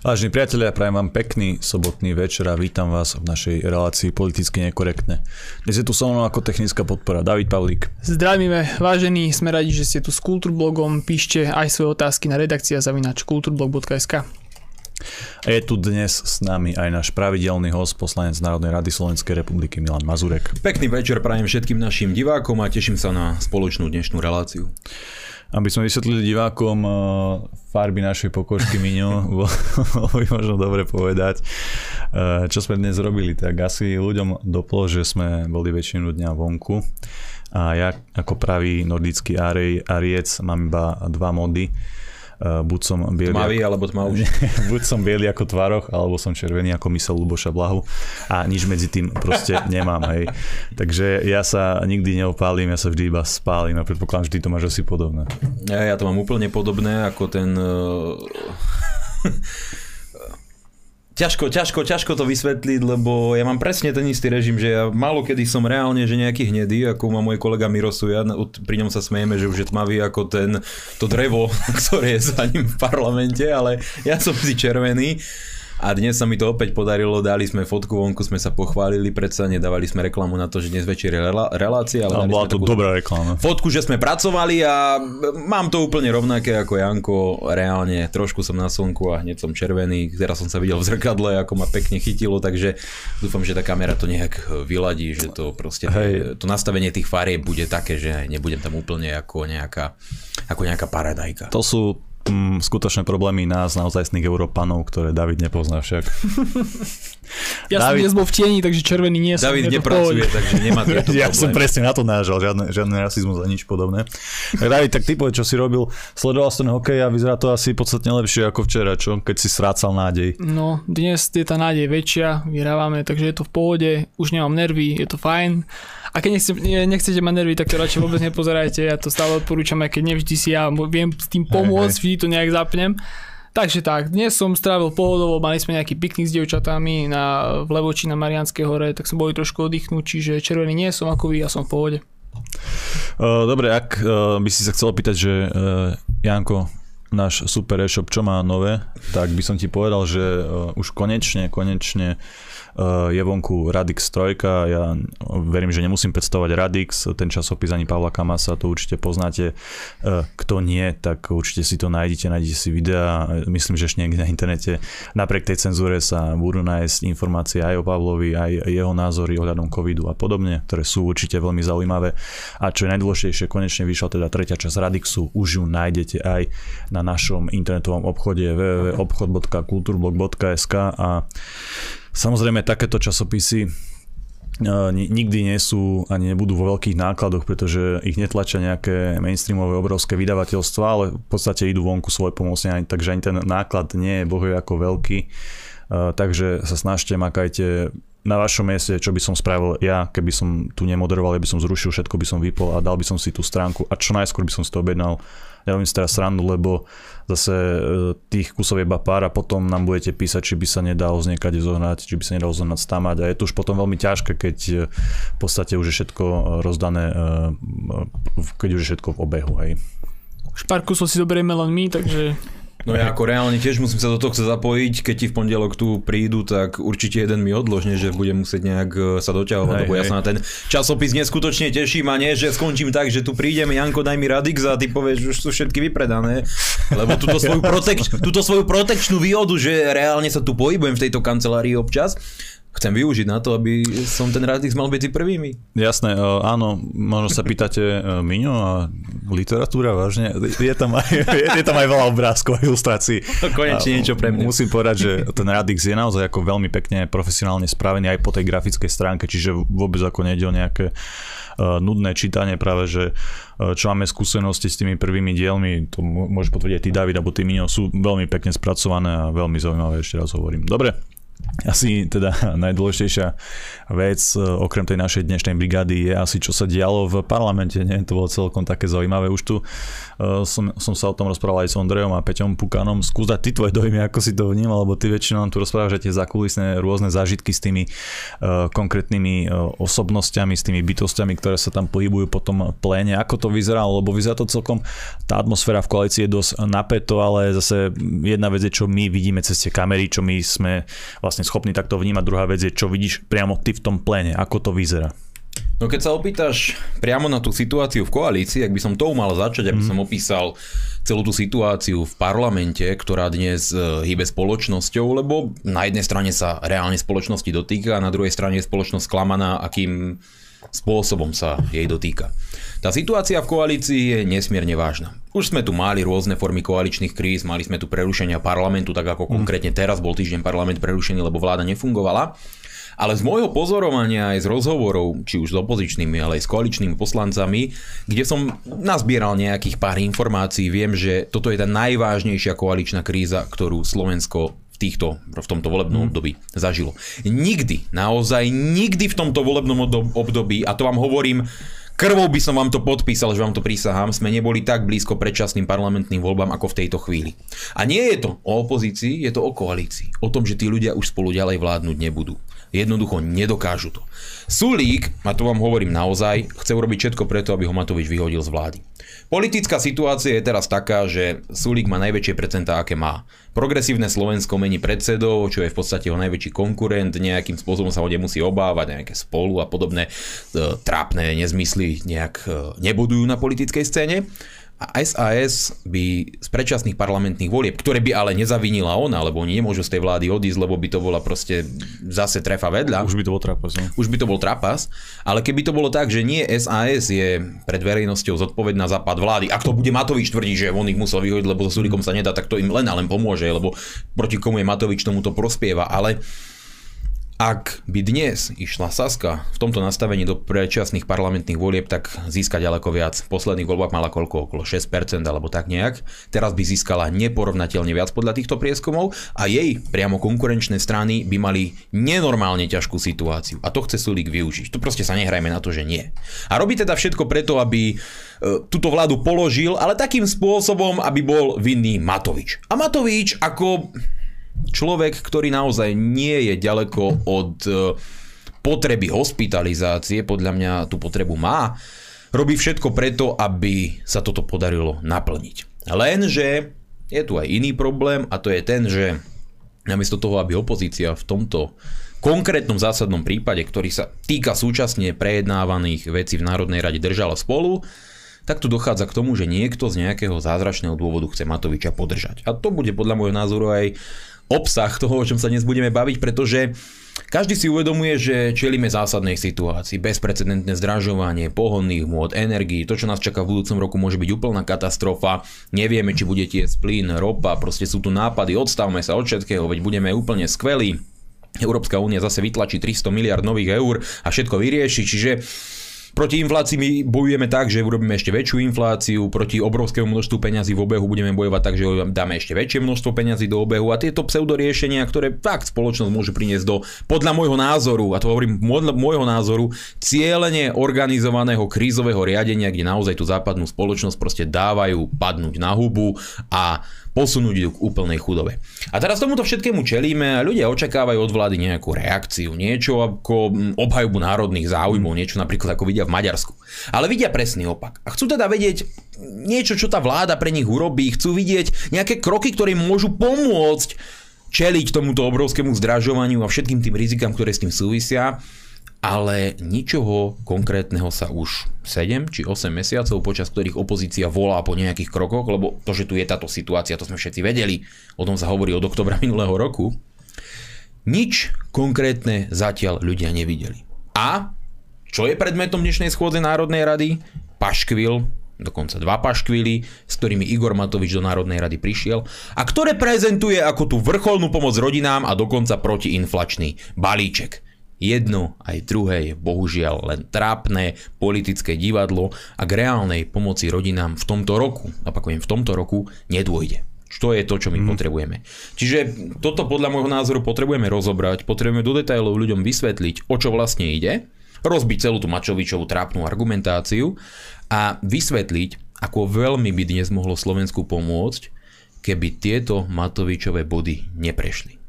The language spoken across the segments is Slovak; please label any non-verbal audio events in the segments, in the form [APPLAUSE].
Vážení priatelia, prajem vám pekný sobotný večer a vítam vás v našej relácii politicky nekorektne. Dnes je tu so mnou ako technická podpora David Pavlík. Zdravíme, vážení, sme radi, že ste tu s Kultúrblogom, píšte aj svoje otázky na redakcia zavinač kulturblog.sk. A je tu dnes s nami aj náš pravidelný host, poslanec Národnej rady Slovenskej republiky Milan Mazurek. Pekný večer prajem všetkým našim divákom a teším sa na spoločnú dnešnú reláciu. Aby sme vysvetlili divákom uh, farby našej pokožky Miňo, [LAUGHS] bolo by možno dobre povedať, uh, čo sme dnes robili. Tak asi ľuďom doplo, že sme boli väčšinu dňa vonku. A ja ako pravý nordický ariec mám iba dva mody buď som biely... Tmavý alebo tmavý? [LAUGHS] buď som biely ako tvaroch, alebo som červený ako mysel Luboša Blahu a nič medzi tým proste [LAUGHS] nemám, hej. Takže ja sa nikdy neopálim, ja sa vždy iba spálim a predpokladám, vždy to máš asi podobné. Ja, ja to mám úplne podobné ako ten... [LAUGHS] Ťažko, ťažko, ťažko to vysvetliť, lebo ja mám presne ten istý režim, že ja málo kedy som reálne, že nejaký hnedý, ako má môj kolega Mirosu, ja pri ňom sa smejeme, že už je tmavý ako ten, to drevo, [LAUGHS] ktoré je za ním v parlamente, ale ja som si červený. A dnes sa mi to opäť podarilo, dali sme fotku vonku, sme sa pochválili, predsa nedávali sme reklamu na to, že dnes večer je relácia. Ale, ale bola to dobrá reklama. Fotku, že sme pracovali a mám to úplne rovnaké ako Janko, reálne trošku som na slnku a hneď som červený, teraz som sa videl v zrkadle, ako ma pekne chytilo, takže dúfam, že tá kamera to nejak vyladí, že to proste, Hej. to nastavenie tých farieb bude také, že nebudem tam úplne ako nejaká, ako nejaká paradajka. To sú mm, skutočné problémy nás, naozajstných Európanov, ktoré David nepozná však. ja David... som dnes bol v tieni, takže červený nie som. David nepracuje, takže nemá [LAUGHS] tieto Ja som presne na to nážal, žiadne, žiadne rasizmus a nič podobné. Tak David, tak ty povedz, čo si robil. Sledoval si ten hokej a vyzerá to asi podstatne lepšie ako včera, čo? Keď si strácal nádej. No, dnes je tá nádej väčšia, vyhrávame, takže je to v pohode, už nemám nervy, je to fajn. A keď nechcete, nechcete mať nervy, tak to radšej vôbec nepozerajte. Ja to stále odporúčam, aj keď nevždy si ja viem s tým pomôcť, vždy to nejak zapnem. Takže tak, dnes som strávil pohodovo, mali sme nejaký piknik s dievčatami na, v Levoči na Marianskej hore, tak som boli trošku oddychnúť, čiže červený nie som ako vy, ja som v pohode. Dobre, ak by si sa chcel opýtať, že Janko, náš super e-shop, čo má nové, tak by som ti povedal, že už konečne, konečne je vonku Radix 3, ja verím, že nemusím predstavovať Radix, ten časopis ani Pavla Kamasa, to určite poznáte. Eh, kto nie, tak určite si to nájdete, nájdete si videa, myslím, že ešte niekde na internete. Napriek tej cenzúre sa budú nájsť informácie aj o Pavlovi, aj jeho názory ohľadom covidu a podobne, ktoré sú určite veľmi zaujímavé. A čo je najdôležitejšie, konečne vyšla teda tretia časť Radixu, už ju nájdete aj na našom internetovom obchode www.obchod.kulturblog.sk a Samozrejme, takéto časopisy e, nikdy nie sú ani nebudú vo veľkých nákladoch, pretože ich netlačia nejaké mainstreamové obrovské vydavateľstva, ale v podstate idú vonku svoj pomocne, takže ani ten náklad nie je bohuje ako veľký. E, takže sa snažte, makajte na vašom mieste, čo by som spravil ja, keby som tu nemoderoval, by som zrušil všetko, by som vypol a dal by som si tú stránku a čo najskôr by som si to objednal nerobím si teraz srandu, lebo zase e, tých kusov je iba pár a potom nám budete písať, či by sa nedalo z niekade zohnať, či by sa nedalo zohnať stamať a je to už potom veľmi ťažké, keď e, v podstate už je všetko rozdané, e, keď už je všetko v obehu, hej. Už pár kusov si zoberieme len my, takže No ja ako reálne tiež musím sa do toho zapojiť, keď ti v pondelok tu prídu, tak určite jeden mi odložne, že budem musieť nejak e, sa doťahovať, lebo ja sa na ten časopis neskutočne teším a nie, že skončím tak, že tu prídem, Janko, daj mi Radix a ty povieš, že už sú všetky vypredané, lebo túto svoju, protek- túto svoju protekčnú výhodu, že reálne sa tu pohybujem v tejto kancelárii občas, chcem využiť na to, aby som ten Radix mal medzi prvými. Jasné, e, áno, možno sa pýtate e, Miňo a literatúra, vážne, je tam aj, je, tam aj veľa obrázkov a ilustrácií. To konečne niečo pre mňa. Musím povedať, že ten Radix je naozaj ako veľmi pekne profesionálne spravený aj po tej grafickej stránke, čiže vôbec ako nejde o nejaké uh, nudné čítanie, práve že uh, čo máme skúsenosti s tými prvými dielmi, to môžeš potvrdiť ty David, alebo ty Miňo, sú veľmi pekne spracované a veľmi zaujímavé, ešte raz hovorím. Dobre, asi teda [LAUGHS] najdôležitejšia vec e, okrem tej našej dnešnej brigády je asi čo sa dialo v parlamente. Nie? To bolo celkom také zaujímavé. Už tu uh, som, som sa o tom rozprával aj s Ondrejom a Peťom Pukanom. Skús dať ty tvoje dojmy, ako si to vnímal, lebo ty väčšinou tu rozprávaš že tie zakulisné rôzne zážitky s tými uh, konkrétnymi uh, osobnosťami, s tými bytostiami, ktoré sa tam pohybujú po tom pléne. Ako to vyzeralo? Lebo vyzerá to celkom, tá atmosféra v koalícii je dosť napäto, ale zase jedna vec je, čo my vidíme cez tie kamery, čo my sme vlastne schopní takto vnímať. Druhá vec je, čo vidíš priamo ty v tom pléne, ako to vyzerá. No keď sa opýtaš priamo na tú situáciu v koalícii, ak by som to mal začať, aby mm. som opísal celú tú situáciu v parlamente, ktorá dnes e, hýbe spoločnosťou, lebo na jednej strane sa reálne spoločnosti dotýka a na druhej strane je spoločnosť sklamaná, akým spôsobom sa jej dotýka. Tá situácia v koalícii je nesmierne vážna. Už sme tu mali rôzne formy koaličných kríz, mali sme tu prerušenia parlamentu, tak ako mm. konkrétne teraz bol týždeň parlament prerušený, lebo vláda nefungovala. Ale z môjho pozorovania aj z rozhovorov, či už s opozičnými, ale aj s koaličnými poslancami, kde som nazbieral nejakých pár informácií, viem, že toto je tá najvážnejšia koaličná kríza, ktorú Slovensko v týchto, v tomto volebnom mm. období zažilo. Nikdy, naozaj nikdy v tomto volebnom období, a to vám hovorím krvou by som vám to podpísal, že vám to prísahám, sme neboli tak blízko predčasným parlamentným voľbám ako v tejto chvíli. A nie je to o opozícii, je to o koalícii. O tom, že tí ľudia už spolu ďalej vládnuť nebudú. Jednoducho nedokážu to. Sulík, a to vám hovorím naozaj, chce urobiť všetko preto, aby ho vyhodil z vlády. Politická situácia je teraz taká, že Sulík má najväčšie percentá, aké má. Progresívne Slovensko mení predsedov, čo je v podstate jeho najväčší konkurent, nejakým spôsobom sa ho nemusí obávať, nejaké spolu a podobné e, trápne nezmysly nejak e, nebudujú na politickej scéne. A SAS by z predčasných parlamentných volieb, ktoré by ale nezavinila ona, lebo oni nemôžu z tej vlády odísť, lebo by to bola proste zase trefa vedľa. Už by to bol trapas. No? Už by to bol trapas. Ale keby to bolo tak, že nie SAS je pred verejnosťou zodpovedná za pád vlády, ak to bude Matovič tvrdiť, že on ich musel vyhodiť, lebo so Sulikom sa nedá, tak to im len a len pomôže, lebo proti komu je Matovič, tomu to prospieva. Ale ak by dnes išla Saska v tomto nastavení do predčasných parlamentných volieb, tak získa ďaleko viac. V posledných voľbách mala koľko? Okolo 6% alebo tak nejak. Teraz by získala neporovnateľne viac podľa týchto prieskumov a jej priamo konkurenčné strany by mali nenormálne ťažkú situáciu. A to chce Sulík využiť. Tu proste sa nehrajme na to, že nie. A robí teda všetko preto, aby e, túto vládu položil, ale takým spôsobom, aby bol vinný Matovič. A Matovič ako človek, ktorý naozaj nie je ďaleko od e, potreby hospitalizácie, podľa mňa tú potrebu má, robí všetko preto, aby sa toto podarilo naplniť. Lenže je tu aj iný problém a to je ten, že namiesto toho, aby opozícia v tomto konkrétnom zásadnom prípade, ktorý sa týka súčasne prejednávaných vecí v Národnej rade držala spolu, tak tu dochádza k tomu, že niekto z nejakého zázračného dôvodu chce Matoviča podržať. A to bude podľa môjho názoru aj obsah toho, o čom sa dnes budeme baviť, pretože každý si uvedomuje, že čelíme zásadnej situácii. Bezprecedentné zdražovanie pohonných môd, energii, to, čo nás čaká v budúcom roku, môže byť úplná katastrofa. Nevieme, či bude tiec plyn, ropa, proste sú tu nápady, odstavme sa od všetkého, veď budeme úplne skvelí. Európska únia zase vytlačí 300 miliard nových eur a všetko vyrieši, čiže Proti inflácii my bojujeme tak, že urobíme ešte väčšiu infláciu, proti obrovskému množstvu peňazí v obehu budeme bojovať tak, že dáme ešte väčšie množstvo peňazí do obehu. A tieto pseudoriešenia, ktoré fakt spoločnosť môže priniesť do, podľa môjho názoru, a to hovorím môjho názoru, cieľene organizovaného krízového riadenia, kde naozaj tú západnú spoločnosť proste dávajú padnúť na hubu a posunúť ju k úplnej chudobe. A teraz tomuto všetkému čelíme a ľudia očakávajú od vlády nejakú reakciu, niečo ako obhajobu národných záujmov, niečo napríklad ako vidia v Maďarsku. Ale vidia presný opak. A chcú teda vedieť niečo, čo tá vláda pre nich urobí, chcú vidieť nejaké kroky, ktoré môžu pomôcť čeliť tomuto obrovskému zdražovaniu a všetkým tým rizikám, ktoré s tým súvisia ale ničoho konkrétneho sa už 7 či 8 mesiacov, počas ktorých opozícia volá po nejakých krokoch, lebo to, že tu je táto situácia, to sme všetci vedeli, o tom sa hovorí od oktobra [LAUGHS] minulého roku, nič konkrétne zatiaľ ľudia nevideli. A čo je predmetom dnešnej schôdze Národnej rady? Paškvil, dokonca dva paškvily, s ktorými Igor Matovič do Národnej rady prišiel a ktoré prezentuje ako tú vrcholnú pomoc rodinám a dokonca protiinflačný balíček. Jedno aj druhé je bohužiaľ len trápne politické divadlo a k reálnej pomoci rodinám v tomto roku, opakujem v tomto roku, nedôjde. Čo je to, čo my mm. potrebujeme. Čiže toto podľa môjho názoru potrebujeme rozobrať, potrebujeme do detailov ľuďom vysvetliť, o čo vlastne ide, rozbiť celú tú Mačovičovú trápnu argumentáciu a vysvetliť, ako veľmi by dnes mohlo Slovensku pomôcť, keby tieto Matovičové body neprešli.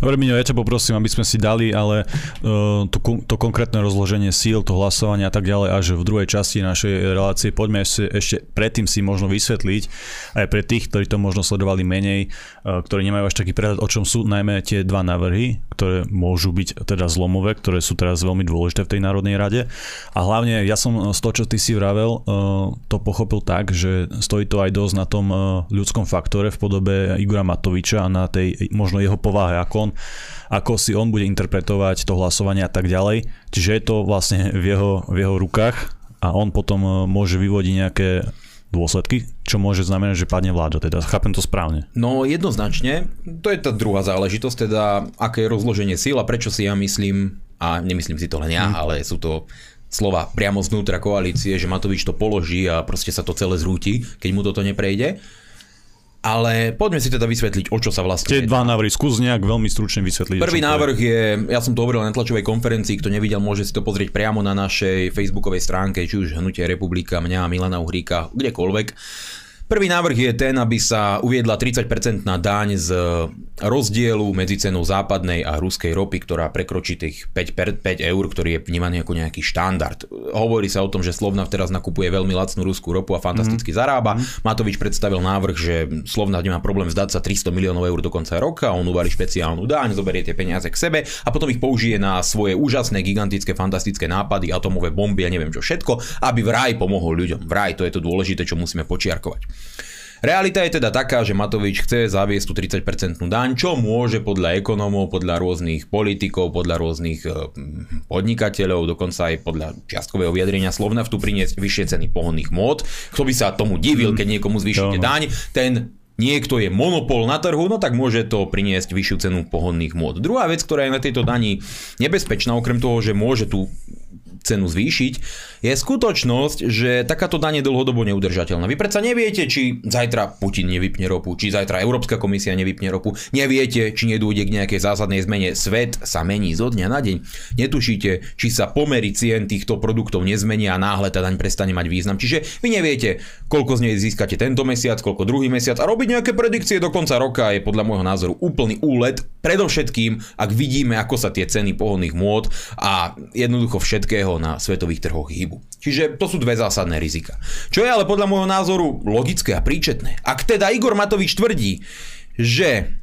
Dobre, Miňo, ja ťa poprosím, aby sme si dali ale uh, to, to konkrétne rozloženie síl, to hlasovanie a tak ďalej až v druhej časti našej relácie. Poďme ešte, ešte predtým si možno vysvetliť aj pre tých, ktorí to možno sledovali menej, uh, ktorí nemajú až taký prehľad, o čom sú najmä tie dva návrhy, ktoré môžu byť teda zlomové, ktoré sú teraz veľmi dôležité v tej Národnej rade. A hlavne ja som z toho, čo ty si vravel, uh, to pochopil tak, že stojí to aj dosť na tom ľudskom faktore v podobe Igora Matoviča a na tej možno jeho povahe, ako on ako si on bude interpretovať to hlasovanie a tak ďalej. Čiže je to vlastne v jeho, v jeho rukách a on potom e, môže vyvodiť nejaké dôsledky, čo môže znamenať, že padne vláda. Teda chápem to správne. No jednoznačne, to je tá druhá záležitosť, teda aké je rozloženie síl a prečo si ja myslím, a nemyslím si to len ja, hmm. ale sú to slova priamo znútra koalície, že Matovič to položí a proste sa to celé zrúti, keď mu toto neprejde. Ale poďme si teda vysvetliť, o čo sa vlastne... Tie dva návrhy, skús nejak veľmi stručne vysvetliť. Prvý návrh je, ja som to hovoril na tlačovej konferencii, kto nevidel, môže si to pozrieť priamo na našej facebookovej stránke, či už Hnutie Republika, mňa, Milana Uhríka, kdekoľvek. Prvý návrh je ten, aby sa uviedla 30% na daň z rozdielu medzi cenou západnej a ruskej ropy, ktorá prekročí tých 5, 5 eur, ktorý je vnímaný ako nejaký štandard. Hovorí sa o tom, že Slovnav teraz nakupuje veľmi lacnú ruskú ropu a fantasticky mm. zarába. Mm. Matovič predstavil návrh, že Slovnav nemá problém zdať sa 300 miliónov eur do konca roka, on uvarí špeciálnu daň, zoberie tie peniaze k sebe a potom ich použije na svoje úžasné, gigantické, fantastické nápady, atomové bomby a neviem čo všetko, aby vraj pomohol ľuďom. Vraj, to je to dôležité, čo musíme počiarkovať. Realita je teda taká, že Matovič chce zaviesť tú 30% daň, čo môže podľa ekonomov, podľa rôznych politikov, podľa rôznych e, podnikateľov, dokonca aj podľa čiastkového vyjadrenia Slovnaftu priniesť vyššie ceny pohonných mód. Kto by sa tomu divil, keď niekomu zvýšite daň, ten niekto je monopol na trhu, no tak môže to priniesť vyššiu cenu pohonných môd. Druhá vec, ktorá je na tejto dani nebezpečná, okrem toho, že môže tu cenu zvýšiť, je skutočnosť, že takáto daň je dlhodobo neudržateľná. Vy predsa neviete, či zajtra Putin nevypne ropu, či zajtra Európska komisia nevypne ropu, neviete, či nedôjde k nejakej zásadnej zmene. Svet sa mení zo dňa na deň. Netušíte, či sa pomery cien týchto produktov nezmenia a náhle tá daň prestane mať význam. Čiže vy neviete, koľko z nej získate tento mesiac, koľko druhý mesiac a robiť nejaké predikcie do konca roka je podľa môjho názoru úplný úlet. Predovšetkým, ak vidíme, ako sa tie ceny pohodných môd a jednoducho všetkého na svetových trhoch hýbu. Čiže to sú dve zásadné rizika. Čo je ale podľa môjho názoru logické a príčetné. Ak teda Igor Matovič tvrdí, že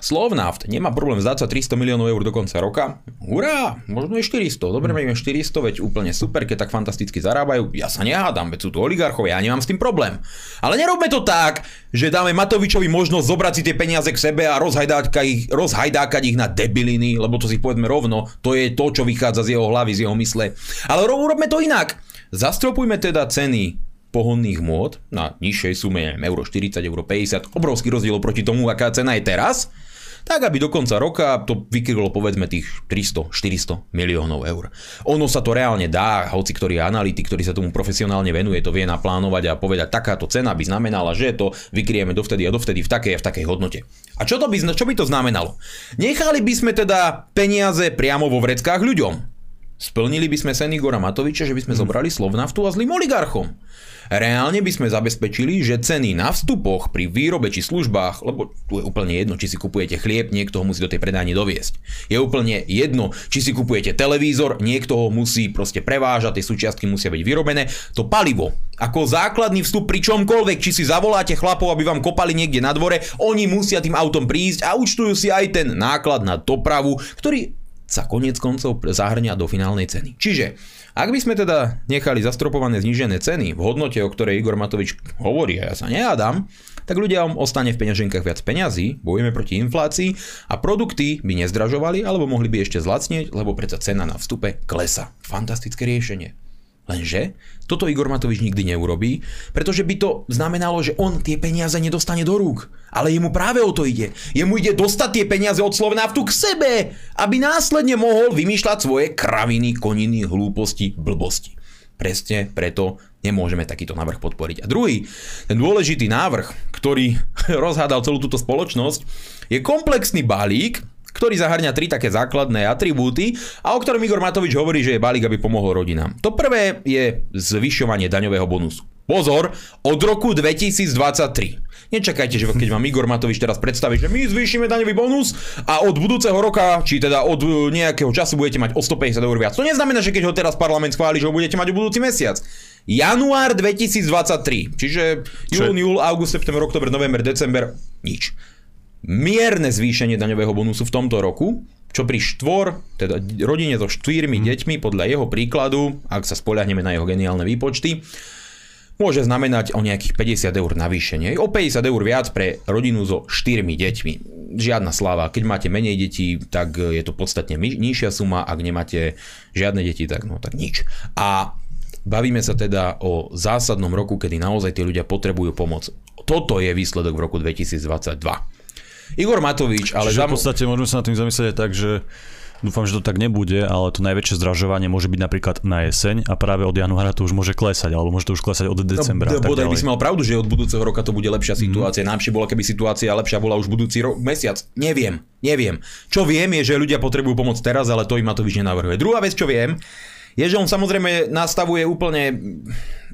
Slovnaft nemá problém zdať sa 300 miliónov eur do konca roka. Hurá, možno je 400. Dobre, máme 400, veď úplne super, keď tak fantasticky zarábajú. Ja sa nehádam, veď sú tu oligarchovia, ja nemám s tým problém. Ale nerobme to tak, že dáme Matovičovi možnosť zobrať si tie peniaze k sebe a rozhajdákať ich, rozhajdákať ich na debiliny, lebo to si povedzme rovno, to je to, čo vychádza z jeho hlavy, z jeho mysle. Ale urobme to inak. Zastropujme teda ceny pohonných môd na nižšej sume, neviem, euro 40, euro 50, obrovský rozdiel proti tomu, aká cena je teraz tak aby do konca roka to vykrylo povedzme tých 300-400 miliónov eur. Ono sa to reálne dá, hoci ktorý je analytik, ktorý sa tomu profesionálne venuje, to vie naplánovať a povedať, takáto cena by znamenala, že to vykrieme dovtedy a dovtedy v takej a v takej hodnote. A čo, to by, čo by to znamenalo? Nechali by sme teda peniaze priamo vo vreckách ľuďom. Splnili by sme sen Igora Matoviča, že by sme hmm. zobrali Slovnaftu a zlým oligarchom. Reálne by sme zabezpečili, že ceny na vstupoch pri výrobe či službách, lebo tu je úplne jedno, či si kupujete chlieb, niekto ho musí do tej predajne doviesť. Je úplne jedno, či si kupujete televízor, niekto ho musí proste prevážať, tie súčiastky musia byť vyrobené. To palivo, ako základný vstup pri čomkoľvek, či si zavoláte chlapov, aby vám kopali niekde na dvore, oni musia tým autom prísť a účtujú si aj ten náklad na dopravu, ktorý sa konec koncov zahrňa do finálnej ceny. Čiže ak by sme teda nechali zastropované znížené ceny v hodnote, o ktorej Igor Matovič hovorí, a ja sa nehádam, tak ľudia ostane v peňaženkách viac peňazí, bojujeme proti inflácii a produkty by nezdražovali alebo mohli by ešte zlacnieť, lebo predsa cena na vstupe klesa. Fantastické riešenie. Lenže toto Igor Matovič nikdy neurobí, pretože by to znamenalo, že on tie peniaze nedostane do rúk. Ale jemu práve o to ide. Jemu ide dostať tie peniaze od Slovnaftu k sebe, aby následne mohol vymýšľať svoje kraviny, koniny, hlúposti, blbosti. Presne preto Nemôžeme takýto návrh podporiť. A druhý, ten dôležitý návrh, ktorý [LAUGHS] rozhádal celú túto spoločnosť, je komplexný balík, ktorý zahrňa tri také základné atribúty a o ktorom Igor Matovič hovorí, že je balík, aby pomohol rodinám. To prvé je zvyšovanie daňového bonusu. Pozor, od roku 2023. Nečakajte, že keď vám Igor Matovič teraz predstaví, že my zvýšime daňový bonus a od budúceho roka, či teda od nejakého času budete mať o 150 eur viac. To neznamená, že keď ho teraz parlament schváli, že ho budete mať o budúci mesiac. Január 2023, čiže júl, júl, august, september, oktober, november, december, nič mierne zvýšenie daňového bonusu v tomto roku, čo pri štvor, teda rodine so štyrmi mm. deťmi, podľa jeho príkladu, ak sa spoľahneme na jeho geniálne výpočty, môže znamenať o nejakých 50 eur navýšenie. O 50 eur viac pre rodinu so štyrmi deťmi. Žiadna sláva. Keď máte menej detí, tak je to podstatne nižšia suma. Ak nemáte žiadne deti, tak, no, tak nič. A bavíme sa teda o zásadnom roku, kedy naozaj tí ľudia potrebujú pomoc. Toto je výsledok v roku 2022. Igor Matovič, ale... Čiže v podstate môžeme sa na tým zamyslieť tak, že Dúfam, že to tak nebude, ale to najväčšie zdražovanie môže byť napríklad na jeseň a práve od januára to už môže klesať, alebo môže to už klesať od decembra. No, bodaj by si mal pravdu, že od budúceho roka to bude lepšia mhm. situácia. Mm. Najlepšie bola, keby situácia lepšia bola už budúci rok, mesiac. Neviem, neviem. Čo viem je, že ľudia potrebujú pomoc teraz, ale to im Matovič nenavrhuje. Druhá vec, čo viem, je, že on samozrejme nastavuje úplne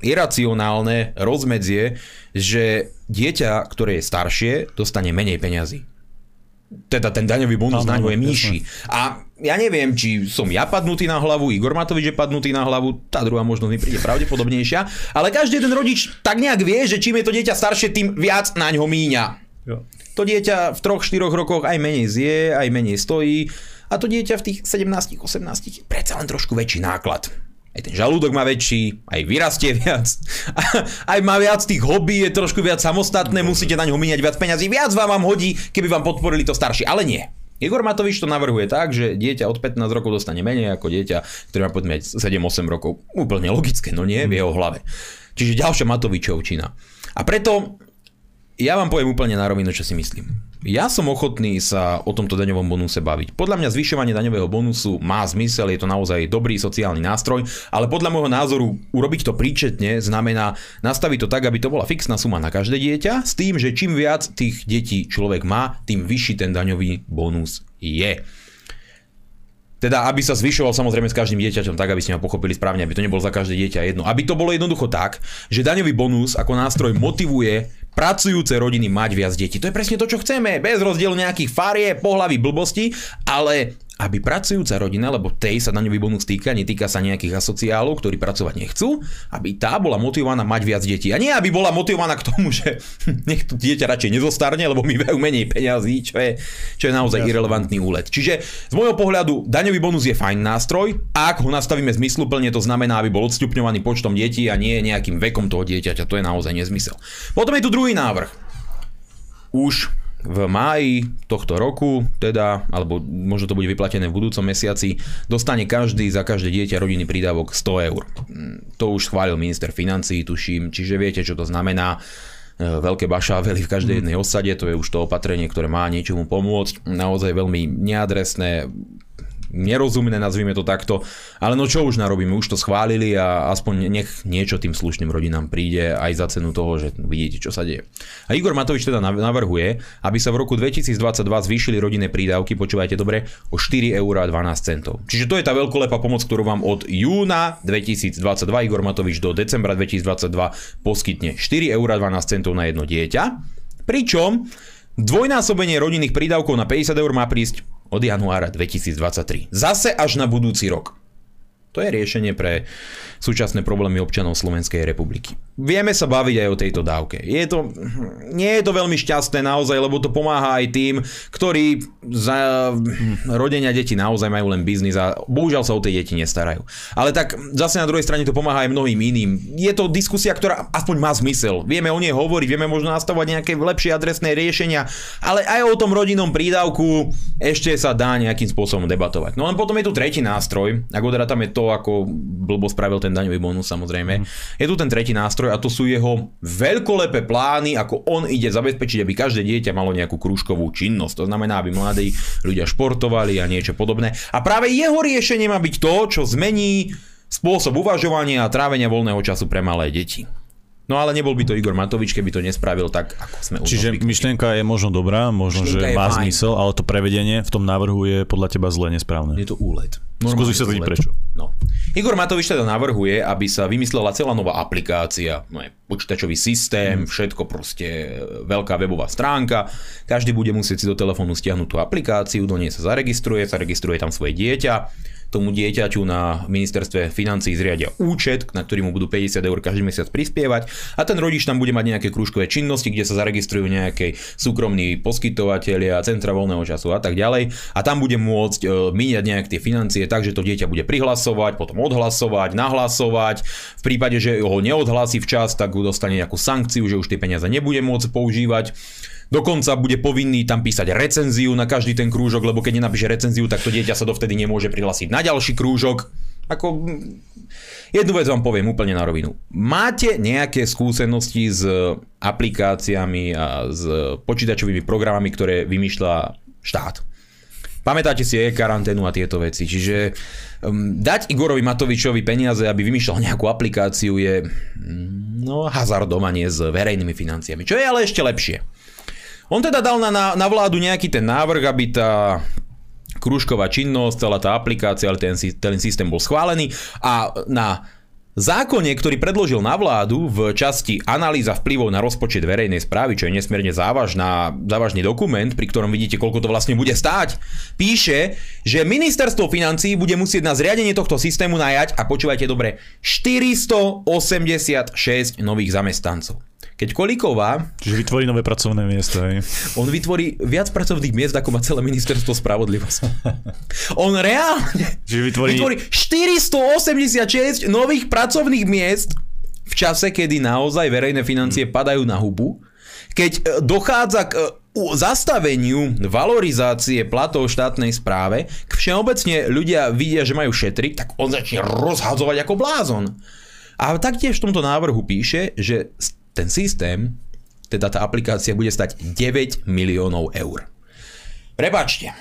iracionálne rozmedzie, že dieťa, ktoré je staršie, dostane menej peňazí teda ten daňový bonus na ňo je nižší. A ja neviem, či som ja padnutý na hlavu, Igor Matovič je padnutý na hlavu, tá druhá možnosť mi príde pravdepodobnejšia, ale každý ten rodič tak nejak vie, že čím je to dieťa staršie, tým viac na ňo míňa. Jo. To dieťa v troch, štyroch rokoch aj menej zje, aj menej stojí a to dieťa v tých 17, 18 je predsa len trošku väčší náklad aj ten žalúdok má väčší, aj vyrastie viac, aj má viac tých hobby, je trošku viac samostatné, musíte na ňo míňať viac peňazí, viac vám vám hodí, keby vám podporili to staršie, ale nie. Igor Matovič to navrhuje tak, že dieťa od 15 rokov dostane menej ako dieťa, ktoré má povedzme 7-8 rokov. Úplne logické, no nie, v jeho hlave. Čiže ďalšia Matovičovčina. A preto ja vám poviem úplne na rovinu, čo si myslím. Ja som ochotný sa o tomto daňovom bonuse baviť. Podľa mňa zvyšovanie daňového bonusu má zmysel, je to naozaj dobrý sociálny nástroj, ale podľa môjho názoru urobiť to príčetne znamená nastaviť to tak, aby to bola fixná suma na každé dieťa, s tým, že čím viac tých detí človek má, tým vyšší ten daňový bonus je. Teda, aby sa zvyšoval samozrejme s každým dieťaťom, tak aby ste ma pochopili správne, aby to nebolo za každé dieťa jedno. Aby to bolo jednoducho tak, že daňový bonus ako nástroj motivuje pracujúce rodiny mať viac detí. To je presne to, čo chceme, bez rozdielu nejakých farie, pohlavy, blbosti, ale aby pracujúca rodina, lebo tej sa daňový bonus týka, netýka sa nejakých asociálov, ktorí pracovať nechcú, aby tá bola motivovaná mať viac detí. A nie, aby bola motivovaná k tomu, [LAUGHS] že nech to dieťa radšej nezostarne, lebo my majú menej peňazí, čo je, čo je naozaj Jasne. irrelevantný úlet. Čiže z môjho pohľadu daňový bonus je fajn nástroj, ak ho nastavíme zmysluplne, to znamená, aby bol odstupňovaný počtom detí a nie nejakým vekom toho dieťaťa, to je naozaj nezmysel. Potom je tu druhý návrh. Už v máji tohto roku, teda, alebo možno to bude vyplatené v budúcom mesiaci, dostane každý za každé dieťa rodinný prídavok 100 eur. Mm, to už schválil minister financí, tuším, čiže viete, čo to znamená e, veľké bašávely v každej mm. jednej osade, to je už to opatrenie, ktoré má niečomu pomôcť. Naozaj veľmi neadresné, nerozumné, nazvime to takto. Ale no čo už narobíme, už to schválili a aspoň nech niečo tým slušným rodinám príde aj za cenu toho, že vidíte, čo sa deje. A Igor Matovič teda navrhuje, aby sa v roku 2022 zvýšili rodinné prídavky, počúvajte dobre, o 4 eur a 12 centov. Čiže to je tá veľkolepá pomoc, ktorú vám od júna 2022 Igor Matovič do decembra 2022 poskytne 4 eur a 12 centov na jedno dieťa. Pričom dvojnásobenie rodinných prídavkov na 50 eur má prísť od januára 2023. Zase až na budúci rok. To je riešenie pre súčasné problémy občanov Slovenskej republiky. Vieme sa baviť aj o tejto dávke. Je to, nie je to veľmi šťastné naozaj, lebo to pomáha aj tým, ktorí za rodenia deti naozaj majú len biznis a bohužiaľ sa o tie deti nestarajú. Ale tak zase na druhej strane to pomáha aj mnohým iným. Je to diskusia, ktorá aspoň má zmysel. Vieme o nej hovoriť, vieme možno nastavovať nejaké lepšie adresné riešenia, ale aj o tom rodinnom prídavku ešte sa dá nejakým spôsobom debatovať. No len potom je tu tretí nástroj, ako teda tam ako blbo spravil ten daňový bonus samozrejme. Mm. Je tu ten tretí nástroj a to sú jeho veľkolepé plány, ako on ide zabezpečiť, aby každé dieťa malo nejakú krúžkovú činnosť. To znamená, aby mladí ľudia športovali a niečo podobné. A práve jeho riešenie má byť to, čo zmení spôsob uvažovania a trávenia voľného času pre malé deti. No ale nebol by to Igor Matovič, keby to nespravil tak, ako sme Čiže myšlienka je možno dobrá, možno, myšlienka že má fajn. zmysel, ale to prevedenie v tom návrhu je podľa teba zle, nesprávne. Je to úlet. Skúsi sa prečo. No. Igor Matovič teda navrhuje, aby sa vymyslela celá nová aplikácia, no je počítačový systém, hmm. všetko proste e, veľká webová stránka. Každý bude musieť si do telefónu stiahnuť tú aplikáciu, do nej sa zaregistruje, zaregistruje tam svoje dieťa tomu dieťaťu na ministerstve financí zriadia účet, na ktorý mu budú 50 eur každý mesiac prispievať a ten rodič tam bude mať nejaké krúžkové činnosti, kde sa zaregistrujú nejaké súkromní poskytovateľia, centra voľného času a tak ďalej a tam bude môcť e, míňať nejak tie financie tak, že to dieťa bude prihlasovať, potom odhlasovať, nahlasovať. V prípade, že ho neodhlási včas, tak dostane nejakú sankciu, že už tie peniaze nebude môcť používať. Dokonca bude povinný tam písať recenziu na každý ten krúžok, lebo keď nenapíše recenziu, tak to dieťa sa dovtedy nemôže prihlásiť na ďalší krúžok. Ako, jednu vec vám poviem úplne na rovinu. Máte nejaké skúsenosti s aplikáciami a s počítačovými programami, ktoré vymýšľa štát? Pamätáte si e-karanténu a tieto veci. Čiže um, dať Igorovi Matovičovi peniaze, aby vymýšľal nejakú aplikáciu je mm, no, hazardom a nie s verejnými financiami. Čo je ale ešte lepšie. On teda dal na, na, na vládu nejaký ten návrh, aby tá krúžková činnosť, celá tá aplikácia, ale ten, ten systém bol schválený a na zákone, ktorý predložil na vládu v časti analýza vplyvov na rozpočet verejnej správy, čo je nesmierne závažná, závažný dokument, pri ktorom vidíte, koľko to vlastne bude stáť, píše, že ministerstvo financí bude musieť na zriadenie tohto systému najať, a počúvajte dobre, 486 nových zamestnancov. Keď Kolíková... Čiže vytvorí nové pracovné miesto, hej? On vytvorí viac pracovných miest, ako má celé ministerstvo spravodlivosti. On reálne Čiže vytvorí... vytvorí 486 nových pracovných miest v čase, kedy naozaj verejné financie hmm. padajú na hubu, keď e, dochádza k e, zastaveniu valorizácie platov štátnej správe, k všeobecne ľudia vidia, že majú šetriť, tak on začne rozhadzovať ako blázon. A taktiež v tomto návrhu píše, že ten systém, teda tá aplikácia bude stať 9 miliónov eur. Prepačte,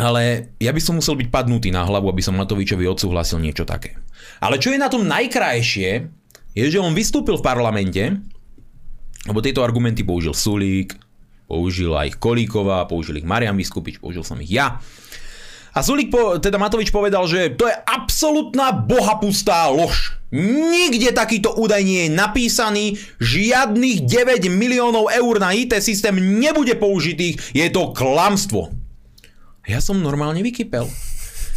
ale ja by som musel byť padnutý na hlavu, aby som Matovičovi odsúhlasil niečo také. Ale čo je na tom najkrajšie, je, že on vystúpil v parlamente, lebo tieto argumenty použil Sulík, použil aj Kolíková, použil ich Marian Vyskupič, použil som ich ja. A Sulik, po, teda Matovič povedal, že to je absolútna bohapustá lož. Nikde takýto údaj nie je napísaný, žiadnych 9 miliónov eur na IT systém nebude použitých, je to klamstvo. Ja som normálne vykypel.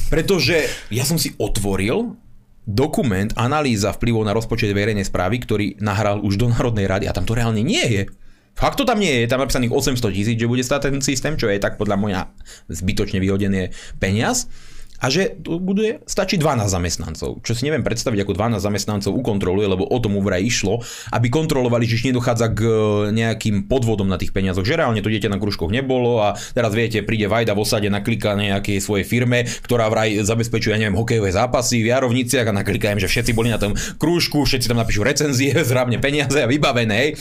Pretože ja som si otvoril dokument, analýza vplyvov na rozpočet verejnej správy, ktorý nahral už do Národnej rady a tam to reálne nie je. Fakt to tam nie je, je tam napísaných 800 tisíc, že bude stáť ten systém, čo je tak podľa mňa zbytočne vyhodený peniaz a že bude stačiť 12 zamestnancov. Čo si neviem predstaviť, ako 12 zamestnancov ukontroluje, lebo o tom vraj išlo, aby kontrolovali, že nedochádza k e, nejakým podvodom na tých peniazoch. Že reálne to dieťa na kružkoch nebolo a teraz viete, príde Vajda v osade, naklika nejakej svojej firme, ktorá vraj zabezpečuje, ja neviem, hokejové zápasy v Jarovniciach a naklika im, že všetci boli na tom krúžku, všetci tam napíšu recenzie, [LAUGHS] zrávne peniaze a vybavené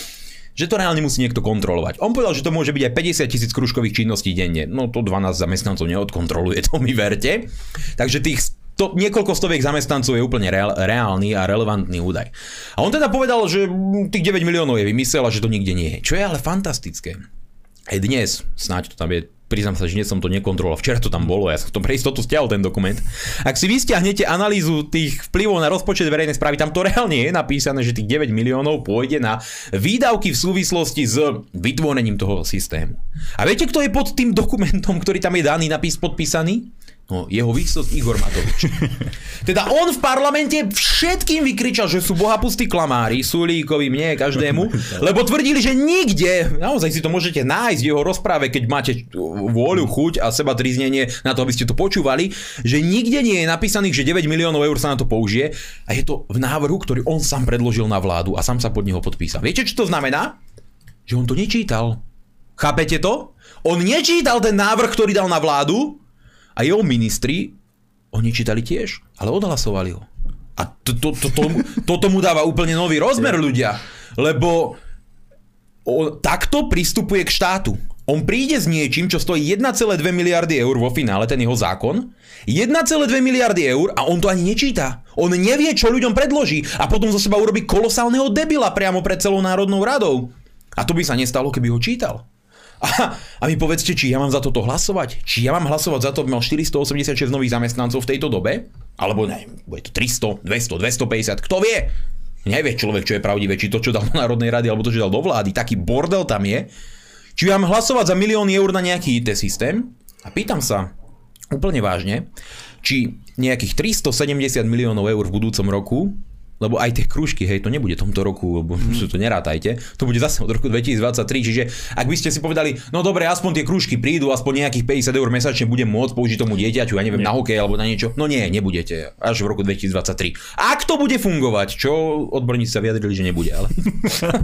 že to reálne musí niekto kontrolovať. On povedal, že to môže byť aj 50 tisíc kružkových činností denne. No to 12 zamestnancov neodkontroluje, to mi verte. Takže tých to, niekoľko stoviek zamestnancov je úplne reál, reálny a relevantný údaj. A on teda povedal, že tých 9 miliónov je vymysel a že to nikde nie je. Čo je ale fantastické. Aj dnes, snáď to tam je priznám sa, že dnes som to nekontroloval. Včera to tam bolo, ja som to pre istotu stiahol ten dokument. Ak si vystiahnete analýzu tých vplyvov na rozpočet verejnej správy, tam to reálne je napísané, že tých 9 miliónov pôjde na výdavky v súvislosti s vytvorením toho systému. A viete, kto je pod tým dokumentom, ktorý tam je daný napís podpísaný? No, jeho výsosť Igor Matovič. [LAUGHS] Teda on v parlamente všetkým vykričal, že sú bohapustí klamári, Sulíkovi, mne, každému, [LAUGHS] lebo tvrdili, že nikde, naozaj si to môžete nájsť v jeho rozpráve, keď máte vôľu, chuť a seba triznenie na to, aby ste to počúvali, že nikde nie je napísaných, že 9 miliónov eur sa na to použije a je to v návrhu, ktorý on sám predložil na vládu a sám sa pod neho podpísal. Viete, čo to znamená? Že on to nečítal. Chápete to? On nečítal ten návrh, ktorý dal na vládu, a jeho ministri, oni čítali tiež, ale odhlasovali ho. A to, to, to, to, to tomu dáva úplne nový rozmer ľudia, lebo on takto pristupuje k štátu. On príde s niečím, čo stojí 1,2 miliardy eur vo finále, ten jeho zákon. 1,2 miliardy eur a on to ani nečíta. On nevie, čo ľuďom predloží a potom zo seba urobí kolosálneho debila priamo pred celou Národnou radou. A to by sa nestalo, keby ho čítal. A, a mi povedzte, či ja mám za toto hlasovať? Či ja mám hlasovať za to, aby mal 486 nových zamestnancov v tejto dobe? Alebo ne, bude to 300, 200, 250, kto vie? Nevie človek, čo je pravdivé, či to, čo dal do Národnej rady, alebo to, čo dal do vlády. Taký bordel tam je. Či mám hlasovať za milióny eur na nejaký IT systém? A pýtam sa úplne vážne, či nejakých 370 miliónov eur v budúcom roku lebo aj tie krúžky, hej, to nebude tomto roku, lebo mm. [LAUGHS] to nerátajte, to bude zase od roku 2023, čiže ak by ste si povedali, no dobre, aspoň tie krúžky prídu, aspoň nejakých 50 eur mesačne budem môcť použiť tomu dieťaťu, ja neviem, nie. na hokej alebo na niečo, no nie, nebudete, až v roku 2023. Ak to bude fungovať, čo odborníci sa vyjadrili, že nebude, ale...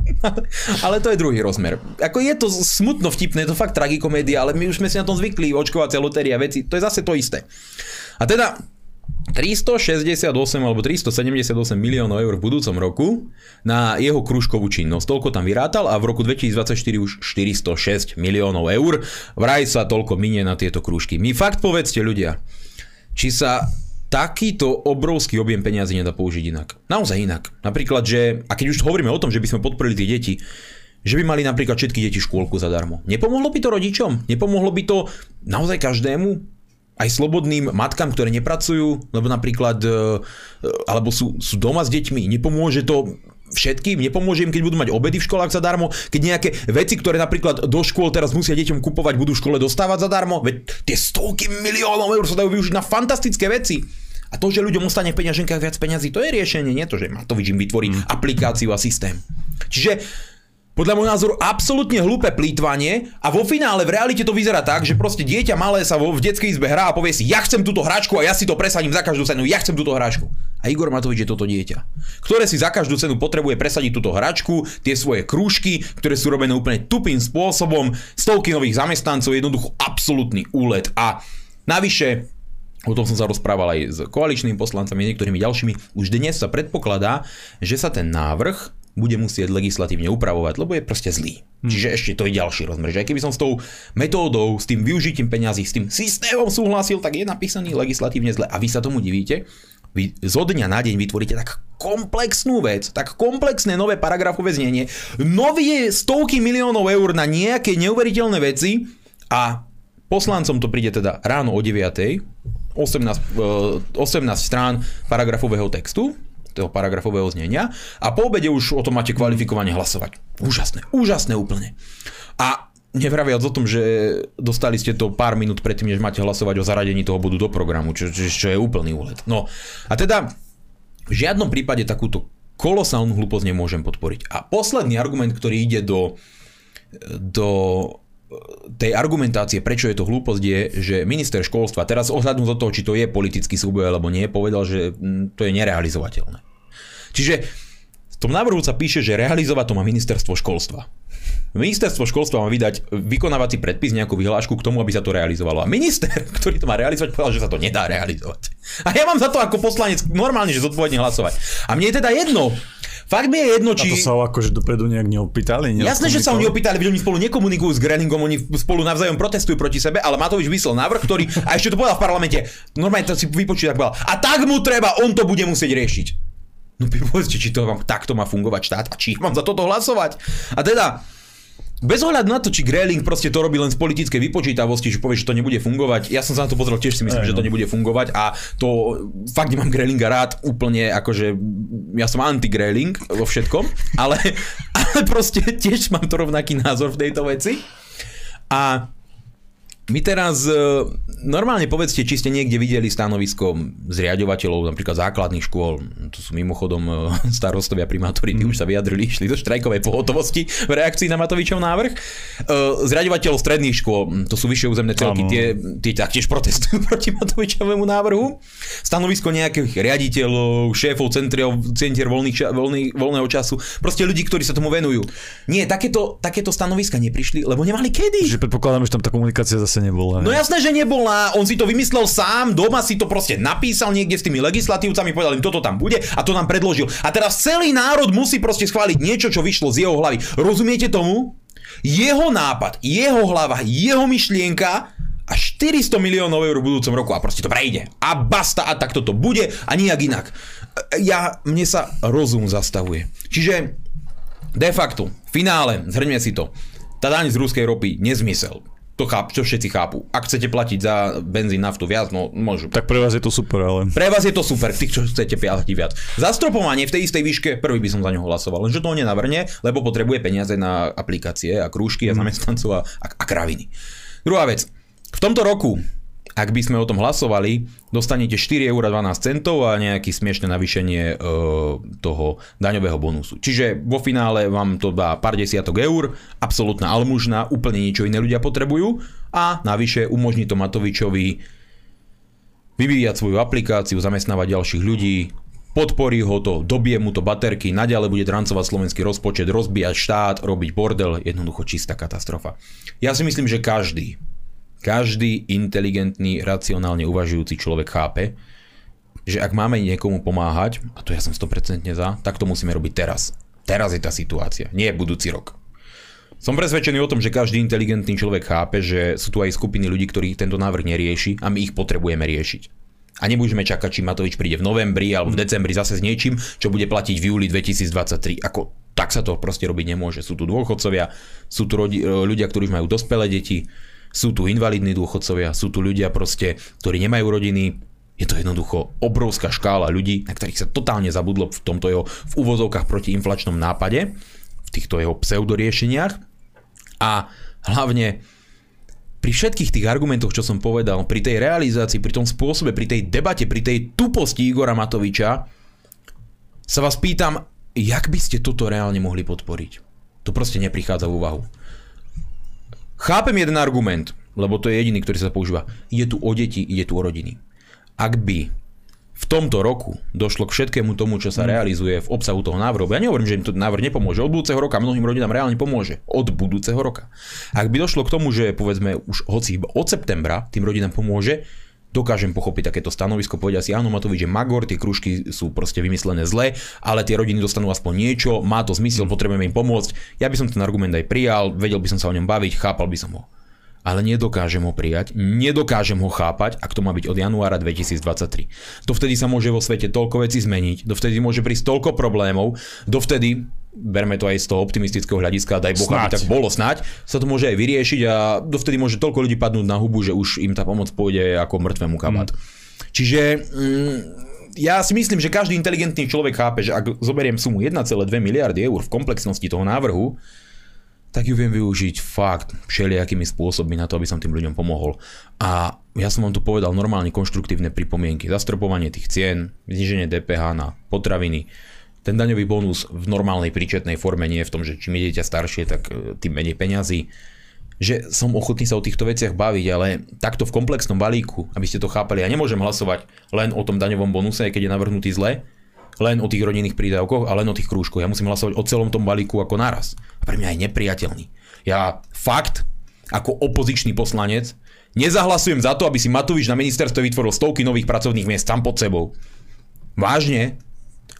[LAUGHS] ale to je druhý rozmer. Ako je to smutno vtipné, je to fakt tragikomédia, ale my už sme si na tom zvykli, očkovacia lotéria, veci, to je zase to isté. A teda 368 alebo 378 miliónov eur v budúcom roku na jeho kružkovú činnosť. Toľko tam vyrátal a v roku 2024 už 406 miliónov eur. Vraj sa toľko minie na tieto krúžky. Mi fakt povedzte ľudia, či sa takýto obrovský objem peniazy nedá použiť inak. Naozaj inak. Napríklad, že, a keď už hovoríme o tom, že by sme podporili tie deti, že by mali napríklad všetky deti škôlku zadarmo. Nepomohlo by to rodičom? Nepomohlo by to naozaj každému? Aj slobodným matkám, ktoré nepracujú, lebo napríklad, e, alebo sú, sú doma s deťmi, nepomôže to všetkým, nepomôže im, keď budú mať obedy v školách zadarmo, keď nejaké veci, ktoré napríklad do škôl teraz musia deťom kupovať, budú v škole dostávať zadarmo, veď tie stovky miliónov eur sa dajú využiť na fantastické veci. A to, že ľuďom ostane v peňaženkách viac peňazí, to je riešenie, nie to, že Matovič im vytvorí mm. aplikáciu a systém. Čiže podľa môjho názoru absolútne hlúpe plýtvanie a vo finále v realite to vyzerá tak, že proste dieťa malé sa vo, v detskej izbe hrá a povie si, ja chcem túto hračku a ja si to presadím za každú cenu, ja chcem túto hračku. A Igor Matovič je toto dieťa, ktoré si za každú cenu potrebuje presadiť túto hračku, tie svoje krúžky, ktoré sú robené úplne tupým spôsobom, stovky nových zamestnancov, jednoducho absolútny úlet. A navyše, O tom som sa rozprával aj s koaličnými poslancami, niektorými ďalšími. Už dnes sa predpokladá, že sa ten návrh bude musieť legislatívne upravovať, lebo je proste zlý. Hmm. Čiže ešte to je ďalší rozmer. Že aj keby som s tou metódou, s tým využitím peňazí, s tým systémom súhlasil, tak je napísaný legislatívne zle. A vy sa tomu divíte? Vy zo dňa na deň vytvoríte tak komplexnú vec, tak komplexné nové paragrafové znenie, nové stovky miliónov eur na nejaké neuveriteľné veci a poslancom to príde teda ráno o 9. 18, 18 strán paragrafového textu, toho paragrafového znenia a po obede už o tom máte kvalifikovane hlasovať. Úžasné, úžasné úplne. A nevraviac o tom, že dostali ste to pár minút predtým, než máte hlasovať o zaradení toho bodu do programu, čo, čo, čo je úplný úlet. No a teda v žiadnom prípade takúto kolosálnu hlúposť nemôžem podporiť. A posledný argument, ktorý ide do, do tej argumentácie, prečo je to hlúposť, je, že minister školstva, teraz ohľadnú do toho, či to je politický súboj alebo nie, povedal, že mm, to je nerealizovateľné. Čiže v tom návrhu sa píše, že realizovať to má ministerstvo školstva. Ministerstvo školstva má vydať vykonávací predpis, nejakú vyhlášku k tomu, aby sa to realizovalo. A minister, [LAUGHS] ktorý to má realizovať, povedal, že sa to nedá realizovať. A ja mám za to ako poslanec normálne, že zodpovedne hlasovať. A mne je teda jedno, Fakt mi je jedno, či... A to sa akože dopredu nejak neopýtali? Jasné, že sa oni opýtali, veď oni spolu nekomunikujú s Greningom, oni spolu navzájom protestujú proti sebe, ale Matovič vyslal návrh, ktorý, a ešte to povedal v parlamente, normálne to si vypočuť, tak povedal, a tak mu treba, on to bude musieť riešiť. No povedzte, či to vám takto má fungovať štát a či mám za toto hlasovať. A teda, bez ohľadu na to, či Greling proste to robí len z politickej vypočítavosti, že povie, že to nebude fungovať. Ja som sa na to pozrel, tiež si myslím, Aj, že to nebude fungovať a to fakt nemám Grelinga rád úplne, akože ja som anti-Greling vo všetkom, ale, [LAUGHS] ale proste tiež mám to rovnaký názor v tejto veci. A my teraz e, normálne povedzte, či ste niekde videli stanovisko zriadovateľov napríklad základných škôl, to sú mimochodom e, [LAUGHS] starostovia, primátori, tí už sa vyjadrili, išli do štrajkovej pohotovosti v reakcii na Matovičov návrh. E, zriadovateľov stredných škôl, to sú vyššie územné celky, tie, tie taktiež protestujú [LAUGHS] proti Matovičovému návrhu. Stanovisko nejakých riaditeľov, šéfov centier, centier voľných, voľný, voľného času, proste ľudí, ktorí sa tomu venujú. Nie, takéto, takéto stanoviska neprišli, lebo nemali kedy. Že predpokladám, že tam tá komunikácia zase nebola. Ne? No jasné, že nebola. On si to vymyslel sám, doma si to proste napísal niekde s tými legislatívcami, povedal im, toto tam bude a to nám predložil. A teraz celý národ musí proste schváliť niečo, čo vyšlo z jeho hlavy. Rozumiete tomu? Jeho nápad, jeho hlava, jeho myšlienka a 400 miliónov eur v budúcom roku a proste to prejde. A basta a takto to bude a nijak inak. Ja, mne sa rozum zastavuje. Čiže de facto, finále, zhrňme si to, tá daň z ruskej ropy, nezmysel. To, cháp, čo všetci chápu. Ak chcete platiť za benzín, naftu viac, no môžu. Tak pre vás je to super, ale... Pre vás je to super, tých, čo chcete platiť viac. Zastropovanie v tej istej výške, prvý by som za neho hlasoval, lenže to nenavrne, lebo potrebuje peniaze na aplikácie a krúžky a zamestnancov a, a, a kraviny. Druhá vec, v tomto roku, ak by sme o tom hlasovali, dostanete 4,12 eur a nejaké smiešne navýšenie e, toho daňového bonusu. Čiže vo finále vám to dá pár desiatok eur, absolútna almužna, úplne niečo iné ľudia potrebujú a navyše umožní to Matovičovi vyvíjať svoju aplikáciu, zamestnávať ďalších ľudí, podporí ho to, dobie mu to baterky, naďalej bude drancovať slovenský rozpočet, rozbíjať štát, robiť bordel, jednoducho čistá katastrofa. Ja si myslím, že každý, každý inteligentný, racionálne uvažujúci človek chápe, že ak máme niekomu pomáhať, a to ja som 100% za, tak to musíme robiť teraz. Teraz je tá situácia, nie budúci rok. Som presvedčený o tom, že každý inteligentný človek chápe, že sú tu aj skupiny ľudí, ktorí tento návrh nerieši a my ich potrebujeme riešiť. A nebudeme čakať, či Matovič príde v novembri alebo v decembri zase s niečím, čo bude platiť v júli 2023. Ako tak sa to proste robiť nemôže. Sú tu dôchodcovia, sú tu rodi- ľudia, ktorí už majú dospelé deti, sú tu invalidní dôchodcovia, sú tu ľudia proste, ktorí nemajú rodiny, je to jednoducho obrovská škála ľudí, na ktorých sa totálne zabudlo v tomto jeho v úvozovkách protiinflačnom nápade, v týchto jeho pseudoriešeniach. A hlavne pri všetkých tých argumentoch, čo som povedal, pri tej realizácii, pri tom spôsobe, pri tej debate, pri tej tuposti Igora Matoviča, sa vás pýtam, jak by ste toto reálne mohli podporiť? To proste neprichádza v úvahu. Chápem jeden argument, lebo to je jediný, ktorý sa používa. Ide tu o deti, ide tu o rodiny. Ak by v tomto roku došlo k všetkému tomu, čo sa mm. realizuje v obsahu toho návrhu. Ja nehovorím, že im to návrh nepomôže. Od budúceho roka mnohým rodinám reálne pomôže. Od budúceho roka. Ak by došlo k tomu, že povedzme už hoci iba od septembra tým rodinám pomôže, dokážem pochopiť takéto stanovisko, povedia si, áno, Matovič je magor, tie kružky sú proste vymyslené zle, ale tie rodiny dostanú aspoň niečo, má to zmysel, potrebujeme im pomôcť. Ja by som ten argument aj prijal, vedel by som sa o ňom baviť, chápal by som ho. Ale nedokážem ho prijať, nedokážem ho chápať, ak to má byť od januára 2023. Dovtedy sa môže vo svete toľko veci zmeniť, dovtedy môže prísť toľko problémov, dovtedy berme to aj z toho optimistického hľadiska, daj Boh, aby tak bolo snáď, sa to môže aj vyriešiť a dovtedy môže toľko ľudí padnúť na hubu, že už im tá pomoc pôjde ako mŕtvemu kabát. Mm. Čiže mm, ja si myslím, že každý inteligentný človek chápe, že ak zoberiem sumu 1,2 miliardy eur v komplexnosti toho návrhu, tak ju viem využiť fakt všelijakými spôsobmi na to, aby som tým ľuďom pomohol. A ja som vám tu povedal normálne konštruktívne pripomienky. Zastropovanie tých cien, zniženie DPH na potraviny, ten daňový bonus v normálnej príčetnej forme nie je v tom, že čím je dieťa staršie, tak e, tým menej peňazí. Že som ochotný sa o týchto veciach baviť, ale takto v komplexnom balíku, aby ste to chápali, ja nemôžem hlasovať len o tom daňovom bonuse, keď je navrhnutý zle, len o tých rodinných prídavkoch a len o tých krúžkoch. Ja musím hlasovať o celom tom balíku ako naraz. A pre mňa je nepriateľný. Ja fakt, ako opozičný poslanec, nezahlasujem za to, aby si Matovič na ministerstve vytvoril stovky nových pracovných miest tam pod sebou. Vážne,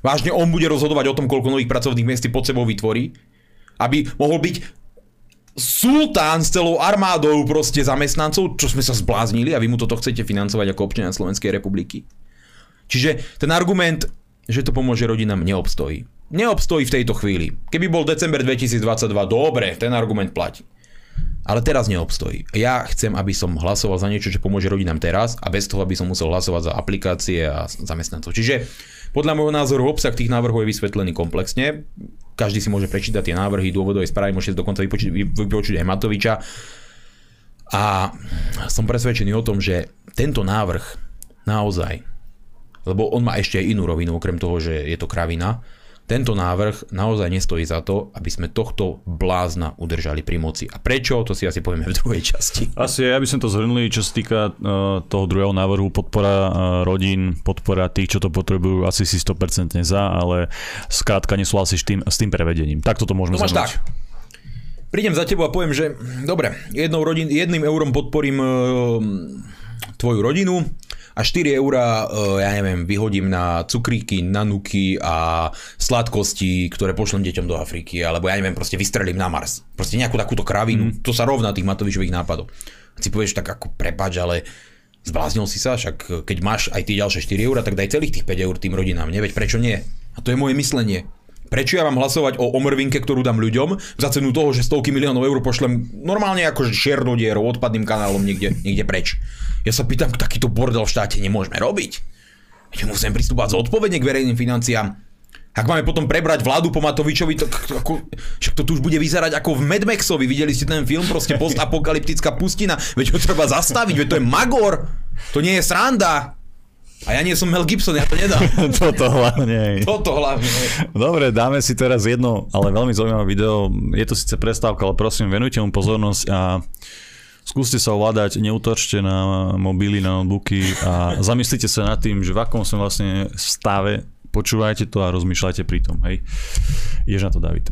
Vážne on bude rozhodovať o tom, koľko nových pracovných miest pod sebou vytvorí? Aby mohol byť sultán s celou armádou proste zamestnancov, čo sme sa zbláznili a vy mu toto chcete financovať ako občania Slovenskej republiky. Čiže ten argument, že to pomôže rodinám, neobstojí. Neobstojí v tejto chvíli. Keby bol december 2022, dobre, ten argument platí. Ale teraz neobstojí. Ja chcem, aby som hlasoval za niečo, čo pomôže rodinám teraz a bez toho, aby som musel hlasovať za aplikácie a zamestnancov. Čiže podľa môjho názoru obsah tých návrhov je vysvetlený komplexne. Každý si môže prečítať tie návrhy, dôvodové správy, môžete dokonca vypočuť, vypočuť aj Matoviča. A som presvedčený o tom, že tento návrh naozaj, lebo on má ešte aj inú rovinu, okrem toho, že je to kravina, tento návrh naozaj nestojí za to, aby sme tohto blázna udržali pri moci. A prečo, to si asi povieme v druhej časti. Asi ja by som to zhrnuli, čo sa týka uh, toho druhého návrhu, podpora uh, rodín, podpora tých, čo to potrebujú, asi si 100% za, ale skrátka nesúhlasí s tým, s tým prevedením. Tak toto môžeme no tak. Prídem za tebou a poviem, že dobre, jednou rodin, jedným eurom podporím uh, tvoju rodinu, a 4 eurá, e, ja neviem, vyhodím na cukríky, na nuky a sladkosti, ktoré pošlem deťom do Afriky, alebo ja neviem, proste vystrelím na Mars. Proste nejakú takúto kravinu, mm. to sa rovná tých Matovičových nápadov. A si povieš tak ako prepač, ale zbláznil si sa, však keď máš aj tie ďalšie 4 eurá, tak daj celých tých 5 eur tým rodinám, neveď prečo nie? A to je moje myslenie. Prečo ja mám hlasovať o omrvinke, ktorú dám ľuďom za cenu toho, že stovky miliónov eur pošlem normálne ako čiernu dieru odpadným kanálom niekde, niekde preč. Ja sa pýtam, takýto bordel v štáte nemôžeme robiť. Ja musím pristúpať zodpovedne k verejným financiám. Ak máme potom prebrať vládu po Matovičovi, to, ako, však to tu už bude vyzerať ako v Mad Maxovi. Videli ste ten film, proste postapokalyptická pustina. Veď ho treba zastaviť, veď to je Magor. To nie je sranda. A ja nie som Mel Gibson, ja to nedám. [LAUGHS] Toto hlavne. Toto hlavne. Dobre, dáme si teraz jedno, ale veľmi zaujímavé video. Je to síce prestávka, ale prosím, venujte mu pozornosť a skúste sa ovládať, neutočte na mobily, na notebooky a zamyslite sa nad tým, že v akom som vlastne stave, počúvajte to a rozmýšľajte pri tom, hej. Jež na to David.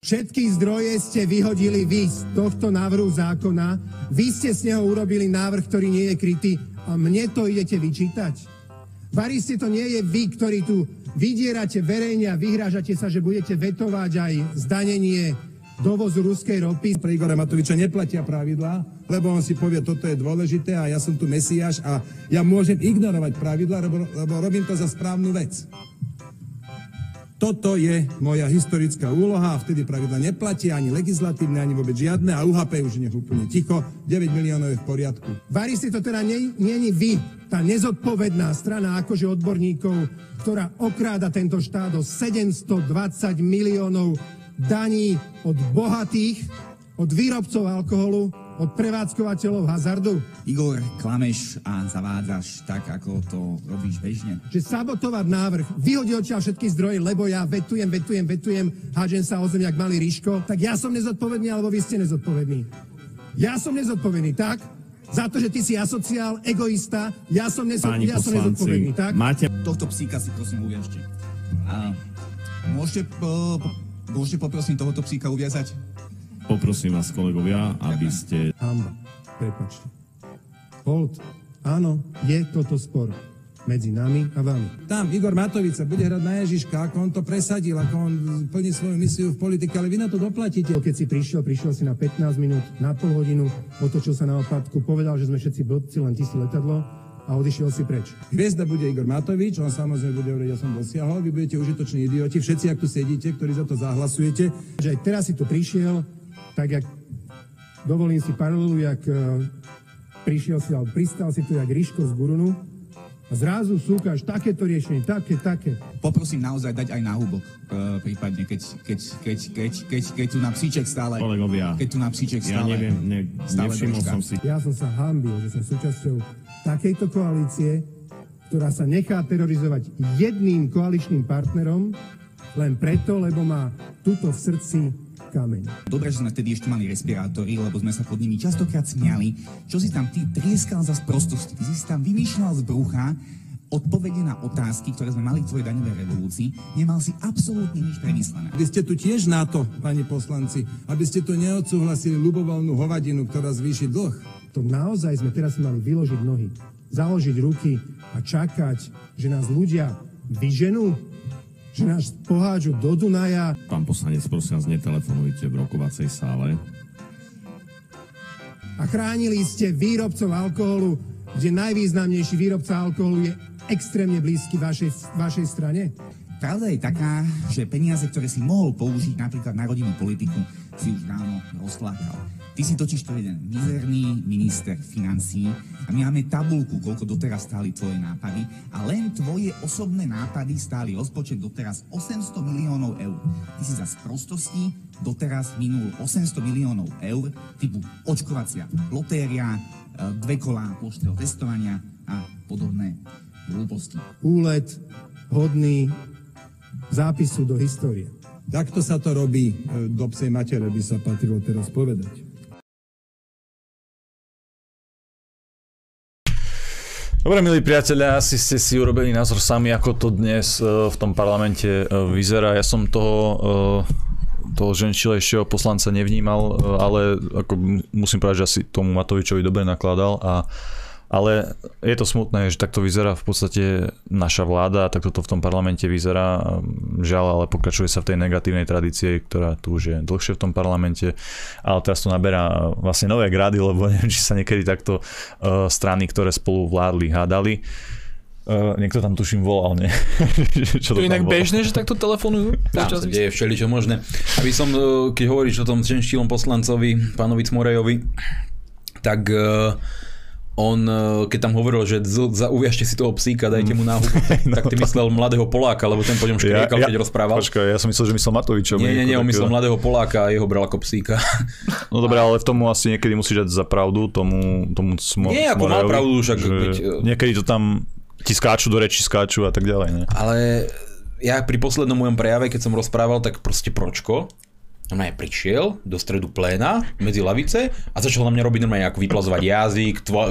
Všetky zdroje ste vyhodili vy z tohto návrhu zákona. Vy ste z neho urobili návrh, ktorý nie je krytý a mne to idete vyčítať. Varisti to nie je vy, ktorí tu vydierate verejne a vyhrážate sa, že budete vetovať aj zdanenie dovozu ruskej ropy. Pre Igora Matoviča neplatia pravidlá, lebo on si povie, toto je dôležité a ja som tu mesiáš a ja môžem ignorovať pravidlá, lebo, lebo robím to za správnu vec. Toto je moja historická úloha a vtedy pravidla neplatia ani legislatívne, ani vôbec žiadne a UHP už nech úplne ticho, 9 miliónov je v poriadku. Vari si to teda nie vy, tá nezodpovedná strana akože odborníkov, ktorá okráda tento štát o 720 miliónov daní od bohatých, od výrobcov alkoholu, od prevádzkovateľov hazardu? Igor, klameš a zavádzaš tak, ako to robíš bežne. Že sabotovať návrh, vyhodí odtiaľ všetky zdroje, lebo ja vetujem, vetujem, vetujem, hážem sa o zem, jak malý ríško, tak ja som nezodpovedný, alebo vy ste nezodpovední. Ja som nezodpovedný, tak? Za to, že ty si asociál, egoista, ja som, nezo- ja som nezodpovedný, tak? Máte... Tohto psíka si prosím uviažte. A môžete po, Môžete poprosím tohoto psíka uviazať? Poprosím vás, kolegovia, aby ste... Hamba, prepačte. Hold, áno, je toto spor medzi nami a vami. Tam Igor Matovič sa bude hrať na Ježiška, ako on to presadil, ako on plní svoju misiu v politike, ale vy na to doplatíte. Keď si prišiel, prišiel si na 15 minút, na pol hodinu, otočil sa na opadku, povedal, že sme všetci blbci, len ty si letadlo a odišiel si preč. Hviezda bude Igor Matovič, on samozrejme bude hovoriť, ja som dosiahol, vy budete užitoční idioti, všetci, ak tu sedíte, ktorí za to zahlasujete. Že aj teraz si tu prišiel, tak jak dovolím si paralelu, jak uh, prišiel si, alebo pristal si tu jak Ríško z Gurunu, a zrazu súkaš takéto riešenie, také, také. Poprosím naozaj dať aj náhubok, uh, prípadne, keď, keď, keď, keď, keď, keď tu na psíček stále... Kolegovia, keď tu na psíček ja stále... neviem, ne, nevšimol som si. Ja som sa hambil, že som súčasťou takejto koalície, ktorá sa nechá terorizovať jedným koaličným partnerom, len preto, lebo má tuto v srdci kameň. Dobre, že sme vtedy ešte mali respirátory, lebo sme sa pod nimi častokrát smiali. Čo si tam ty trieskal za sprostosti? Ty si tam vymýšľal z brucha odpovede na otázky, ktoré sme mali v tvojej daňovej revolúcii, nemal si absolútne nič premyslené. Vy ste tu tiež na to, pani poslanci, aby ste tu neodsúhlasili ľubovoľnú hovadinu, ktorá zvýši dlh. To naozaj sme teraz mali vyložiť nohy, založiť ruky a čakať, že nás ľudia vyženú že nás pohádžu do Dunaja. Pán poslanec, prosím vás, netelefonujte v rokovacej sále. A chránili ste výrobcov alkoholu, kde najvýznamnejší výrobca alkoholu je extrémne blízky vašej, vašej strane? Pravda je taká, že peniaze, ktoré si mohol použiť napríklad na rodinnú politiku, si už dávno rozflákal. Ty si totiž to jeden mizerný minister financí a my máme tabulku, koľko doteraz stáli tvoje nápady a len tvoje osobné nápady stáli rozpočet doteraz 800 miliónov eur. Ty si za sprostosti doteraz minul 800 miliónov eur typu očkovacia lotéria, e, dve kolá ploštého testovania a podobné hlúposti. Úlet hodný zápisu do histórie. Takto sa to robí e, do psej matere, by sa patrilo teraz povedať. Dobre, milí priatelia, asi ste si urobili názor sami, ako to dnes e, v tom parlamente e, vyzerá. Ja som toho, e, toho ženčilejšieho poslanca nevnímal, ale ako musím povedať, že asi tomu Matovičovi dobre nakladal a Ale je to smutné, že takto vyzerá v podstate naša vláda, takto to v tom parlamente vyzerá. Žiaľ, ale pokračuje sa v tej negatívnej tradície, ktorá tu už je dlhšie v tom parlamente. Ale teraz to naberá vlastne nové grády, lebo [LAUGHS] neviem, či sa niekedy takto uh, strany, ktoré spolu vládli, hádali. Uh, niekto tam tuším volal, nie? [LAUGHS] čo to, to inak bolo? bežné, že takto telefonujú? Tam sa deje všeličo možné. Aby som, keď hovoríš o tom ženštílom poslancovi, pánovi Cmorejovi, tak uh, on, e, keď tam hovoril, že uviažte si toho psíka, dajte mu náhubu, [LAUGHS] no, tak ty myslel mladého Poláka, lebo ten po ňom škriekal, ja, ja, keď rozprával. Počkaj, ja som myslel, že myslel Matoviča. Nie, nie, nie, on myslel mladého Poláka a jeho bral ako psíka. No dobre, ale v tomu asi niekedy musíš dať za pravdu, tomu, tomu smo, Nie, ako mal pravdu, však... Byť, e, niekedy to tam ti skáču do reči, skáču a tak ďalej. Ne? Ale ja pri poslednom mojom prejave, keď som rozprával, tak proste pročko, aj prišiel do stredu pléna medzi lavice a začal na mňa robiť normálne ako vyplazovať jazyk, tvo, e,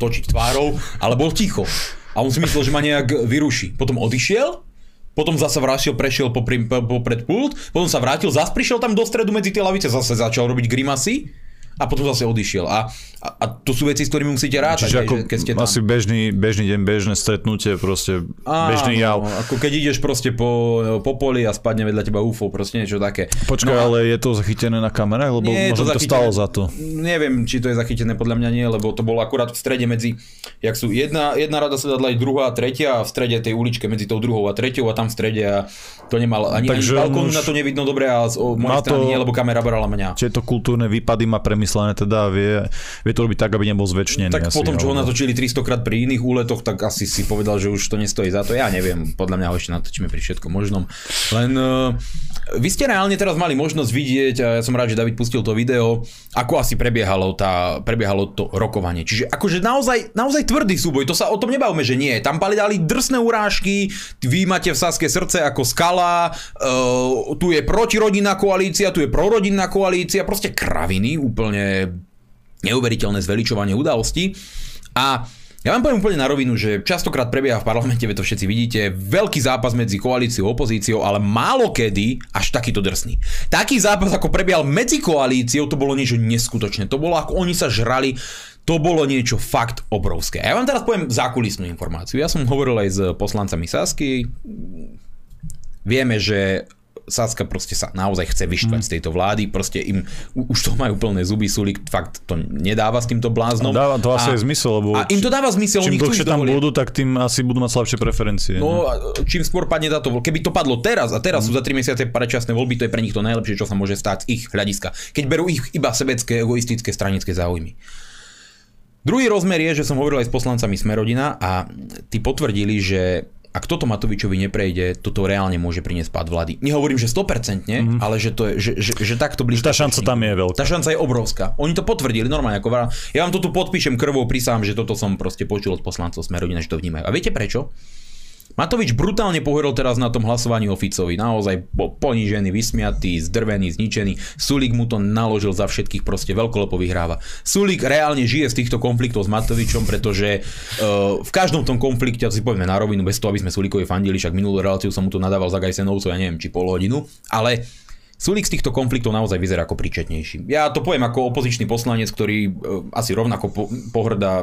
točiť tvárou, ale bol ticho. A on si myslel, že ma nejak vyruší. Potom odišiel, potom zase vrátil, prešiel po, po pred pult, potom sa vrátil, zase prišiel tam do stredu medzi tie lavice, zase začal robiť grimasy a potom zase odišiel. A, a, a to sú veci, s ktorými musíte rátať. Čiže ako, keď ste tam. asi bežný, bežný deň, bežné stretnutie, proste Á, bežný jav. Ako keď ideš proste po, po poli a spadne vedľa teba UFO, proste niečo také. Počkaj, no, ale je to zachytené na kamere? Lebo nie, možno to, to stalo za to. Neviem, či to je zachytené, podľa mňa nie, lebo to bolo akurát v strede medzi, jak sú jedna, jedna rada aj druhá a tretia a v strede tej uličke medzi tou druhou a treťou a tam v strede a to nemal ani, Takže ani balkónu na to nevidno dobre a z mojej strany to, nie, lebo kamera brala mňa. Tieto kultúrne výpady má premyslené teda vie, vie to robiť tak, aby nebol zväčšený. Tak potom, čo ho natočili 300 krát pri iných úletoch, tak asi si povedal, že už to nestojí za to. Ja neviem, podľa mňa ho ešte natočíme pri všetkom možnom. Len uh, vy ste reálne teraz mali možnosť vidieť, a ja som rád, že David pustil to video, ako asi prebiehalo, tá, prebiehalo to rokovanie. Čiže akože naozaj, naozaj tvrdý súboj, to sa o tom nebavme, že nie. Tam pali dali drsné urážky, vy máte v Saske srdce ako skala, uh, tu je protirodinná koalícia, tu je prorodinná koalícia, proste kraviny, úplne neuveriteľné zveličovanie udalostí. A ja vám poviem úplne na rovinu, že častokrát prebieha v parlamente, vy to všetci vidíte, veľký zápas medzi koalíciou a opozíciou, ale málo kedy až takýto drsný. Taký zápas, ako prebiehal medzi koalíciou, to bolo niečo neskutočné. To bolo, ako oni sa žrali, to bolo niečo fakt obrovské. Ja vám teraz poviem zákulisnú informáciu. Ja som hovoril aj s poslancami Sasky. Vieme, že Saska proste sa naozaj chce vyštvať mm. z tejto vlády, proste im už to majú plné zuby, Sulik fakt to nedáva s týmto bláznom. Dáva to asi je zmysel, lebo a im to dáva zmysel, čím dlhšie tam dovolia. budú, tak tým asi budú mať slabšie preferencie. No, ne? čím skôr padne táto keby to padlo teraz a teraz mm. sú za 3 mesiace predčasné voľby, to je pre nich to najlepšie, čo sa môže stať z ich hľadiska. Keď berú ich iba sebecké, egoistické, stranické záujmy. Druhý rozmer je, že som hovoril aj s poslancami Smerodina a tí potvrdili, že ak toto Matovičovi neprejde, toto reálne môže priniesť pád vlády. Nehovorím, že 100%, mm-hmm. ale že, to je, že, že, že takto blízko. Tá šanca tam je veľká. Tá šanca je obrovská. Oni to potvrdili normálne. Ako ja vám to tu podpíšem krvou, prísahám, že toto som proste počul od poslancov Smerodina, že to vnímajú. A viete prečo? Matovič brutálne pohoril teraz na tom hlasovaní o Ficovi. Naozaj ponížený, vysmiatý, zdrvený, zničený. Sulik mu to naložil za všetkých, proste veľkolepo vyhráva. Sulik reálne žije z týchto konfliktov s Matovičom, pretože uh, v každom tom konflikte, si povieme na rovinu, bez toho, aby sme Sulikovi fandili, však minulú reláciu som mu to nadával za Gajsenovcov, ja neviem, či pol hodinu, ale Sulik z týchto konfliktov naozaj vyzerá ako príčetnejší. Ja to poviem ako opozičný poslanec, ktorý uh, asi rovnako po- pohrdá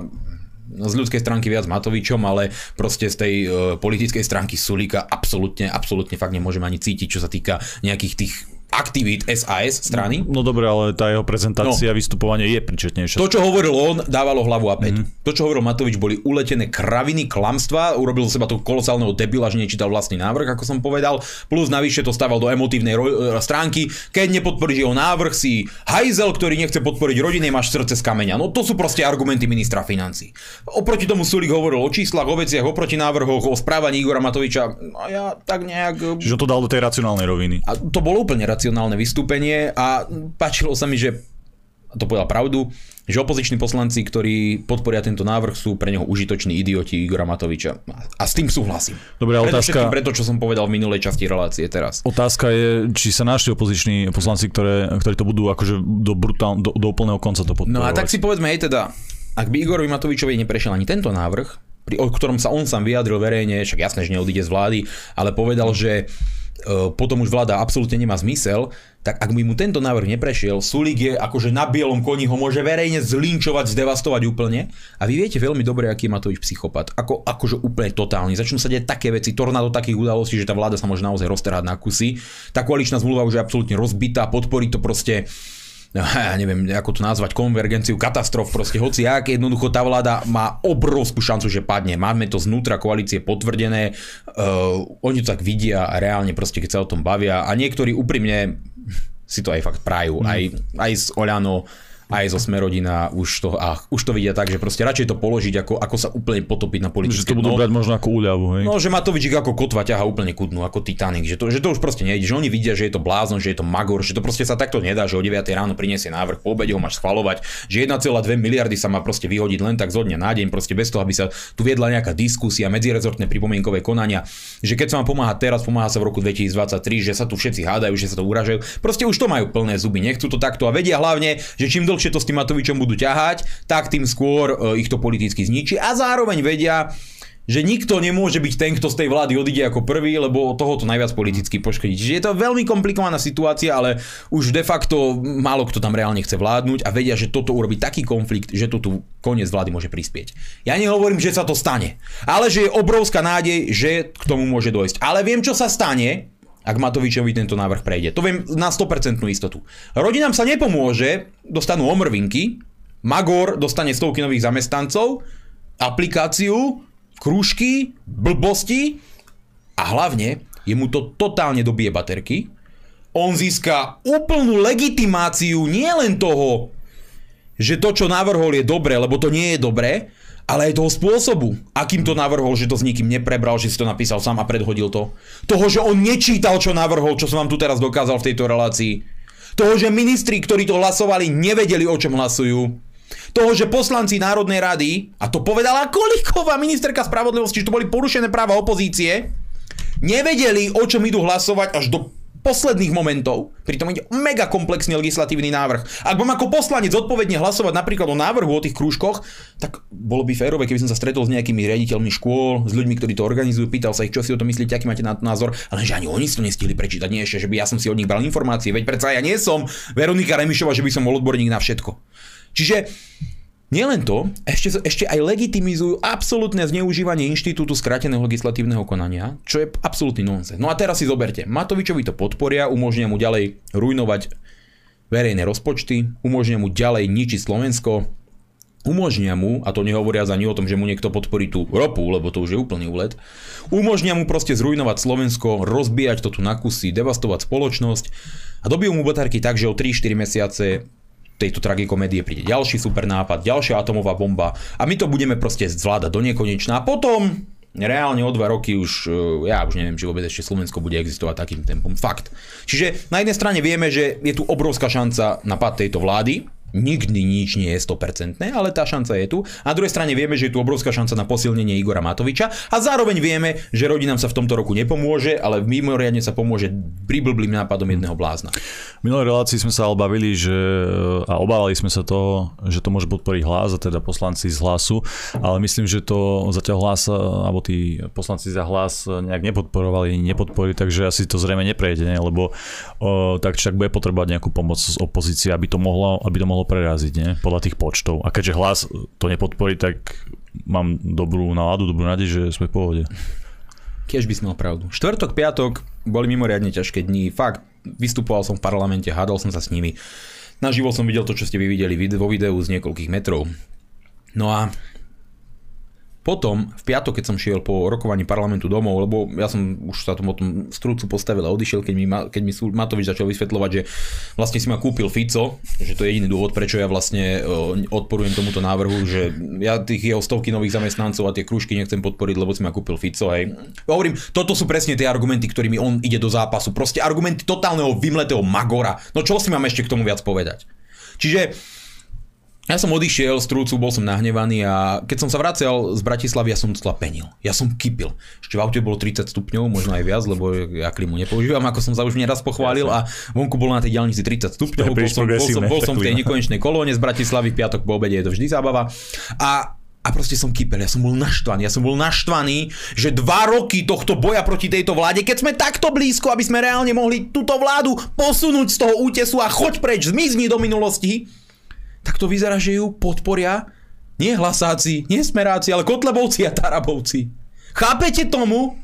z ľudskej stránky viac Matovičom, ale proste z tej uh, politickej stránky Sulika absolútne, absolútne fakt nemôžeme ani cítiť, čo sa týka nejakých tých aktivít SAS strany. No, no dobre, ale tá jeho prezentácia, no. vystupovanie je príčetnejšie. To, čo hovoril on, dávalo hlavu a peť. Mm. To, čo hovoril Matovič, boli uletené kraviny, klamstva, urobil seba toho kolosálneho debila, že nečítal vlastný návrh, ako som povedal, plus navyše to stával do emotívnej ro- e, stránky. Keď nepodporíš jeho návrh, si hajzel, ktorý nechce podporiť rodiny, máš srdce z kameňa. No to sú proste argumenty ministra financí. Oproti tomu Sulik hovoril o číslach, o veciach, oproti návrhoch, o správaní Igora Matoviča. A ja tak nejak... Čiže to dal do tej racionálnej roviny. A to bolo úplne racionálne vystúpenie a páčilo sa mi, že to povedal pravdu, že opoziční poslanci, ktorí podporia tento návrh, sú pre neho užitoční idioti Igora Matoviča. A s tým súhlasím. Dobre, otázka... Preto, čo som povedal v minulej časti relácie teraz. Otázka je, či sa našli opoziční poslanci, ktoré, ktorí to budú akože do, brutál, do, do úplného konca to podporovať. No a tak si povedzme, hej teda, ak by Igorovi Matovičovi neprešiel ani tento návrh, pri, o ktorom sa on sám vyjadril verejne, však jasné, že neodíde z vlády, ale povedal, že potom už vláda absolútne nemá zmysel, tak ak by mu tento návrh neprešiel, Sulík je akože na bielom koni, ho môže verejne zlinčovať, zdevastovať úplne. A vy viete veľmi dobre, aký je Matovič psychopat. Ako, akože úplne totálny. Začnú sa deť také veci, tornádo takých udalostí, že tá vláda sa môže naozaj roztrhať na kusy. Tá koaličná zmluva už je absolútne rozbitá, podporí to proste [LAUGHS] ja neviem, ako to nazvať, konvergenciu, katastrof, proste. Hoci jak, jednoducho tá vláda má obrovskú šancu, že padne. Máme to znútra koalície potvrdené, uh, oni to tak vidia a reálne proste, keď sa o tom bavia. A niektorí úprimne si to aj fakt prajú, mm. aj, aj z Oľano, aj zo Smerodina už to, a už to vidia tak, že proste radšej to položiť, ako, ako sa úplne potopiť na politické Že to budú dno. brať možno ako úľavu, hej? No, že Matovič ich ako kotva ťaha úplne ku dnu, ako Titanic, že to, že to už proste nejde, že oni vidia, že je to blázon, že je to magor, že to proste sa takto nedá, že o 9 ráno priniesie návrh, po obede ho máš schvalovať, že 1,2 miliardy sa má proste vyhodiť len tak zo dňa na deň, proste bez toho, aby sa tu viedla nejaká diskusia, medzirezortné pripomienkové konania, že keď sa vám pomáha teraz, pomáha sa v roku 2023, že sa tu všetci hádajú, že sa to uražajú. Proste už to majú plné zuby, nechcú to takto a vedia hlavne, že čím dlhšie to s tým Matovičom budú ťahať, tak tým skôr e, ich to politicky zničí a zároveň vedia, že nikto nemôže byť ten, kto z tej vlády odíde ako prvý, lebo toho to najviac politicky poškodí. Čiže je to veľmi komplikovaná situácia, ale už de facto málo kto tam reálne chce vládnuť a vedia, že toto urobí taký konflikt, že to tu koniec vlády môže prispieť. Ja nehovorím, že sa to stane, ale že je obrovská nádej, že k tomu môže dojsť. Ale viem, čo sa stane, ak Matovičovi tento návrh prejde. To viem na 100% istotu. Rodinám sa nepomôže, dostanú omrvinky, Magor dostane stovky nových zamestnancov, aplikáciu, krúžky, blbosti a hlavne je mu to totálne dobije baterky. On získa úplnú legitimáciu nielen toho, že to, čo navrhol, je dobré, lebo to nie je dobré, ale aj toho spôsobu, akým to navrhol, že to s nikým neprebral, že si to napísal sám a predhodil to. Toho, že on nečítal, čo navrhol, čo som vám tu teraz dokázal v tejto relácii. Toho, že ministri, ktorí to hlasovali, nevedeli, o čom hlasujú. Toho, že poslanci Národnej rady, a to povedala Kolíková ministerka spravodlivosti, že to boli porušené práva opozície, nevedeli, o čom idú hlasovať až do posledných momentov, pritom ide mega komplexný legislatívny návrh. Ak mám ako poslanec zodpovedne hlasovať napríklad o návrhu o tých krúžkoch, tak bolo by férové, keby som sa stretol s nejakými riaditeľmi škôl, s ľuďmi, ktorí to organizujú, pýtal sa ich, čo si o to myslíte, aký máte na to názor, ale že ani oni si to nestihli prečítať, nie ešte, že by ja som si od nich bral informácie, veď predsa ja nie som Veronika Remišova, že by som bol odborník na všetko. Čiže Nielen to, ešte, ešte aj legitimizujú absolútne zneužívanie inštitútu skráteného legislatívneho konania, čo je absolútny nonsens. No a teraz si zoberte, Matovičovi to podporia, umožnia mu ďalej rujnovať verejné rozpočty, umožnia mu ďalej ničiť Slovensko, umožnia mu, a to nehovoria ani o tom, že mu niekto podporí tú ropu, lebo to už je úplný úlet, umožnia mu proste zrujnovať Slovensko, rozbíjať to tu na kusy, devastovať spoločnosť a dobijú mu baterky tak, že o 3-4 mesiace tejto tragikomédie príde ďalší super nápad, ďalšia atomová bomba a my to budeme proste zvládať do nekonečna a potom reálne o dva roky už, e, ja už neviem, či vôbec ešte Slovensko bude existovať takým tempom. Fakt. Čiže na jednej strane vieme, že je tu obrovská šanca na pad tejto vlády, nikdy nič nie je 100%, ale tá šanca je tu. Na druhej strane vieme, že je tu obrovská šanca na posilnenie Igora Matoviča a zároveň vieme, že rodinám sa v tomto roku nepomôže, ale mimoriadne sa pomôže priblblým nápadom jedného blázna. V minulej relácii sme sa ale bavili, že, a obávali sme sa toho, že to môže podporiť hlas, a teda poslanci z hlasu, ale myslím, že to zatiaľ hlas, alebo tí poslanci za hlas nejak nepodporovali, nepodporili, takže asi to zrejme neprejde, ne? lebo o, tak však bude potrebovať nejakú pomoc z opozície, aby to mohlo, aby to mohlo preraziť, nie? podľa tých počtov. A keďže hlas to nepodporí, tak mám dobrú náladu, dobrú nádej, že sme v pohode. Keď by si mal pravdu. Štvrtok, piatok boli mimoriadne ťažké dni. Fakt, vystupoval som v parlamente, hádal som sa s nimi. Naživo som videl to, čo ste vy videli vo videu z niekoľkých metrov. No a potom, v piatok, keď som šiel po rokovaní parlamentu domov, lebo ja som už sa tomu tom strúcu postavil a odišiel, keď mi, keď mi Matovič začal vysvetľovať, že vlastne si ma kúpil Fico, že to je jediný dôvod, prečo ja vlastne e, odporujem tomuto návrhu, že ja tých jeho stovky nových zamestnancov a tie krúžky nechcem podporiť, lebo si ma kúpil Fico. Hej. Hovorím, toto sú presne tie argumenty, ktorými on ide do zápasu. Proste argumenty totálneho vymletého magora. No čo si mám ešte k tomu viac povedať? Čiže ja som odišiel z trúcu, bol som nahnevaný a keď som sa vracal z Bratislavy, ja som docela penil. Ja som kypil. Ešte v aute bolo 30 stupňov, možno aj viac, lebo ja klimu nepoužívam, ako som sa už neraz pochválil a vonku bolo na tej diálnici 30 stupňov, bol som, bol som, bol som v tej [LAUGHS] nekonečnej kolóne z Bratislavy, v piatok po obede je to vždy zábava. A a proste som kypel, ja som bol naštvaný, ja som bol naštvaný, že dva roky tohto boja proti tejto vláde, keď sme takto blízko, aby sme reálne mohli túto vládu posunúť z toho útesu a choď preč, zmizni do minulosti, tak to vyzerá, že ju podporia nie hlasáci, nie smeráci, ale kotlebovci a tarabovci. Chápete tomu?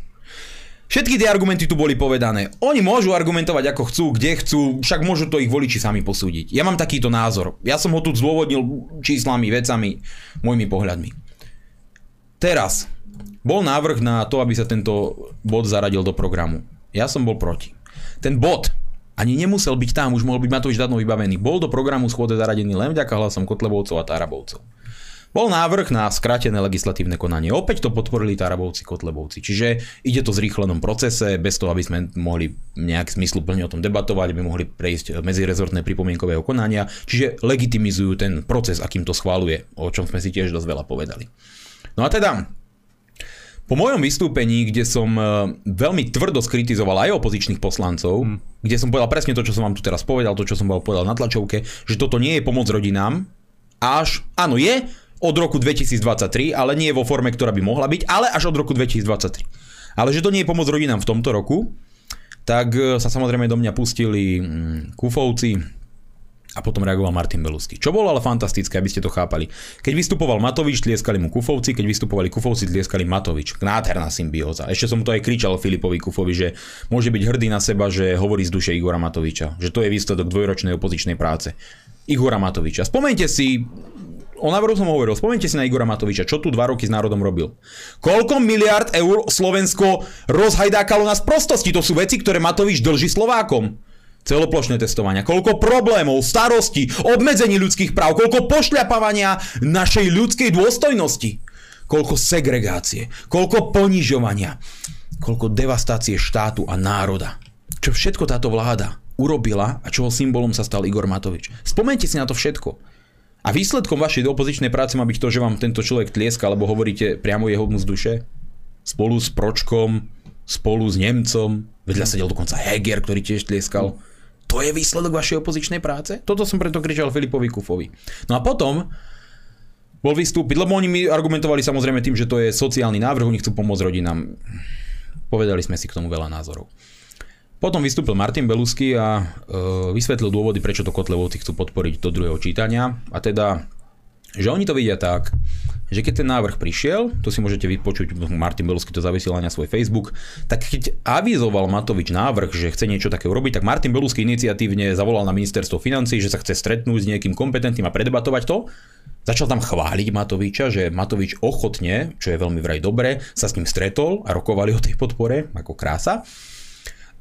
Všetky tie argumenty tu boli povedané. Oni môžu argumentovať ako chcú, kde chcú, však môžu to ich voliči sami posúdiť. Ja mám takýto názor. Ja som ho tu zdôvodnil číslami, vecami, môjmi pohľadmi. Teraz, bol návrh na to, aby sa tento bod zaradil do programu. Ja som bol proti. Ten bod ani nemusel byť tam, už mohol byť Matovič dávno vybavený. Bol do programu schôdze zaradený len vďaka hlasom Kotlebovcov a Tarabovcov. Bol návrh na skrátené legislatívne konanie. Opäť to podporili Tarabovci, Kotlebovci. Čiže ide to v zrýchlenom procese, bez toho, aby sme mohli nejak zmysluplne o tom debatovať, aby mohli prejsť medzirezortné pripomienkového konania. Čiže legitimizujú ten proces, akým to schváluje, o čom sme si tiež dosť veľa povedali. No a teda, po mojom vystúpení, kde som e, veľmi tvrdo skritizoval aj opozičných poslancov, hmm. kde som povedal presne to, čo som vám tu teraz povedal, to, čo som povedal na tlačovke, že toto nie je pomoc rodinám, až, áno je, od roku 2023, ale nie vo forme, ktorá by mohla byť, ale až od roku 2023. Ale že to nie je pomoc rodinám v tomto roku, tak e, sa samozrejme do mňa pustili mm, kufovci a potom reagoval Martin Belusky. Čo bolo ale fantastické, aby ste to chápali. Keď vystupoval Matovič, tlieskali mu Kufovci, keď vystupovali Kufovci, tlieskali Matovič. Nádherná symbióza. Ešte som to aj kričal Filipovi Kufovi, že môže byť hrdý na seba, že hovorí z duše Igora Matoviča. Že to je výsledok dvojročnej opozičnej práce. Igora Matoviča. Spomeňte si o návrhu som hovoril, spomente si na Igora Matoviča, čo tu dva roky s národom robil. Koľko miliard eur Slovensko rozhajdákalo na sprostosti? To sú veci, ktoré Matovič dlží Slovákom. Celoplošné testovania, koľko problémov, starosti, obmedzení ľudských práv, koľko pošľapávania našej ľudskej dôstojnosti, koľko segregácie, koľko ponižovania, koľko devastácie štátu a národa. Čo všetko táto vláda urobila a čoho symbolom sa stal Igor Matovič. Spomente si na to všetko. A výsledkom vašej opozičnej práce má byť to, že vám tento človek tlieska, alebo hovoríte priamo jeho z duše? Spolu s Pročkom, spolu s Nemcom, vedľa sedel dokonca Heger, ktorý tiež tlieskal. To je výsledok vašej opozičnej práce? Toto som preto kričal Filipovi Kufovi. No a potom bol vystúpiť, lebo oni mi argumentovali samozrejme tým, že to je sociálny návrh, oni chcú pomôcť rodinám. Povedali sme si k tomu veľa názorov. Potom vystúpil Martin Belusky a e, vysvetlil dôvody, prečo to Kotlevovci chcú podporiť do druhého čítania. A teda, že oni to vidia tak, že keď ten návrh prišiel, to si môžete vypočuť, Martin Belusky to zavesil na svoj Facebook, tak keď avizoval Matovič návrh, že chce niečo také urobiť, tak Martin Belusky iniciatívne zavolal na ministerstvo financí, že sa chce stretnúť s niekým kompetentným a predebatovať to. Začal tam chváliť Matoviča, že Matovič ochotne, čo je veľmi vraj dobre, sa s ním stretol a rokovali o tej podpore, ako krása.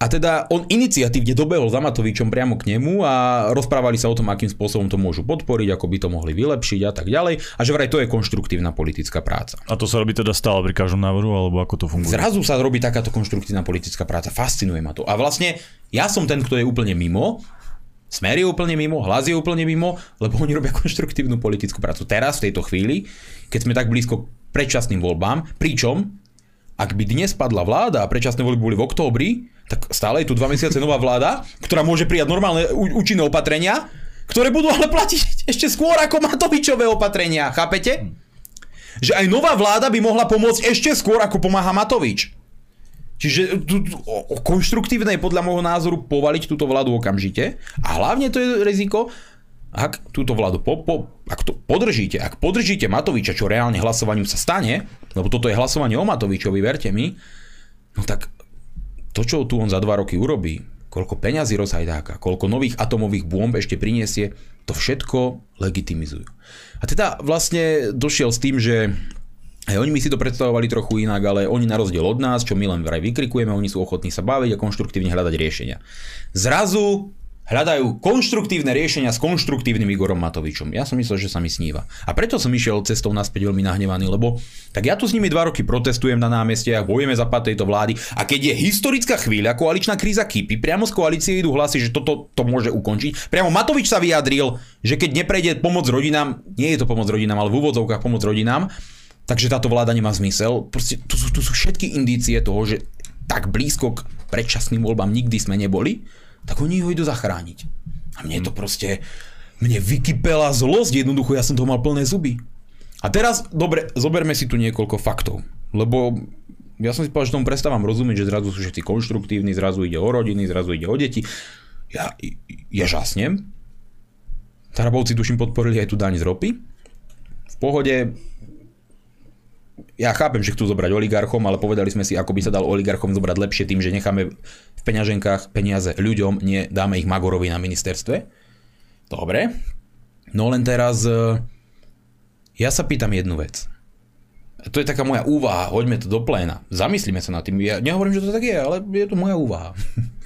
A teda on iniciatívne dobehol za Matovičom priamo k nemu a rozprávali sa o tom, akým spôsobom to môžu podporiť, ako by to mohli vylepšiť a tak ďalej. A že vraj to je konštruktívna politická práca. A to sa robí teda stále pri každom návrhu, alebo ako to funguje? Zrazu sa robí takáto konštruktívna politická práca. Fascinuje ma to. A vlastne ja som ten, kto je úplne mimo, Smer je úplne mimo, hlas je úplne mimo, lebo oni robia konštruktívnu politickú prácu. Teraz, v tejto chvíli, keď sme tak blízko predčasným voľbám, pričom, ak by dnes padla vláda a predčasné voľby boli v októbri, tak stále je tu dva mesiace nová vláda, ktorá môže prijať normálne účinné opatrenia, ktoré budú ale platiť ešte skôr ako Matovičové opatrenia, chápete? Že aj nová vláda by mohla pomôcť ešte skôr ako pomáha Matovič. Čiže tu, o, o konštruktívne je podľa môjho názoru povaliť túto vládu okamžite a hlavne to je riziko, ak túto vládu po, po, ak to podržíte, ak podržíte Matoviča, čo reálne hlasovaním sa stane, lebo toto je hlasovanie o Matovičovi, verte mi, no tak to, čo tu on za dva roky urobí, koľko peňazí rozhajdáka, koľko nových atomových bomb ešte priniesie, to všetko legitimizujú. A teda vlastne došiel s tým, že aj oni mi si to predstavovali trochu inak, ale oni na rozdiel od nás, čo my len vraj vykrikujeme, oni sú ochotní sa baviť a konštruktívne hľadať riešenia. Zrazu hľadajú konštruktívne riešenia s konštruktívnym Igorom Matovičom. Ja som myslel, že sa mi sníva. A preto som išiel cestou naspäť veľmi nahnevaný, lebo tak ja tu s nimi dva roky protestujem na námestiach, bojujeme za pad tejto vlády a keď je historická chvíľa, koaličná kríza kýpy, priamo z koalície idú hlasy, že toto to môže ukončiť. Priamo Matovič sa vyjadril, že keď neprejde pomoc rodinám, nie je to pomoc rodinám, ale v úvodzovkách pomoc rodinám, takže táto vláda nemá zmysel. Proste tu sú, tu sú všetky indície toho, že tak blízko k predčasným voľbám nikdy sme neboli tak oni ho idú zachrániť. A mne to proste, mne vykypela zlosť, jednoducho ja som toho mal plné zuby. A teraz, dobre, zoberme si tu niekoľko faktov. Lebo ja som si povedal, že tomu prestávam rozumieť, že zrazu sú všetci konštruktívni, zrazu ide o rodiny, zrazu ide o deti. Ja, ja žasnem. Tarabovci tuším podporili aj tú daň z ropy. V pohode, ja chápem, že chcú zobrať oligarchom, ale povedali sme si, ako by sa dal oligarchom zobrať lepšie tým, že necháme v peňaženkách peniaze ľuďom, nie dáme ich Magorovi na ministerstve. Dobre. No len teraz e, ja sa pýtam jednu vec. To je taká moja úvaha, hoďme to do pléna. Zamyslíme sa nad tým. Ja nehovorím, že to tak je, ale je to moja úvaha. [LAUGHS]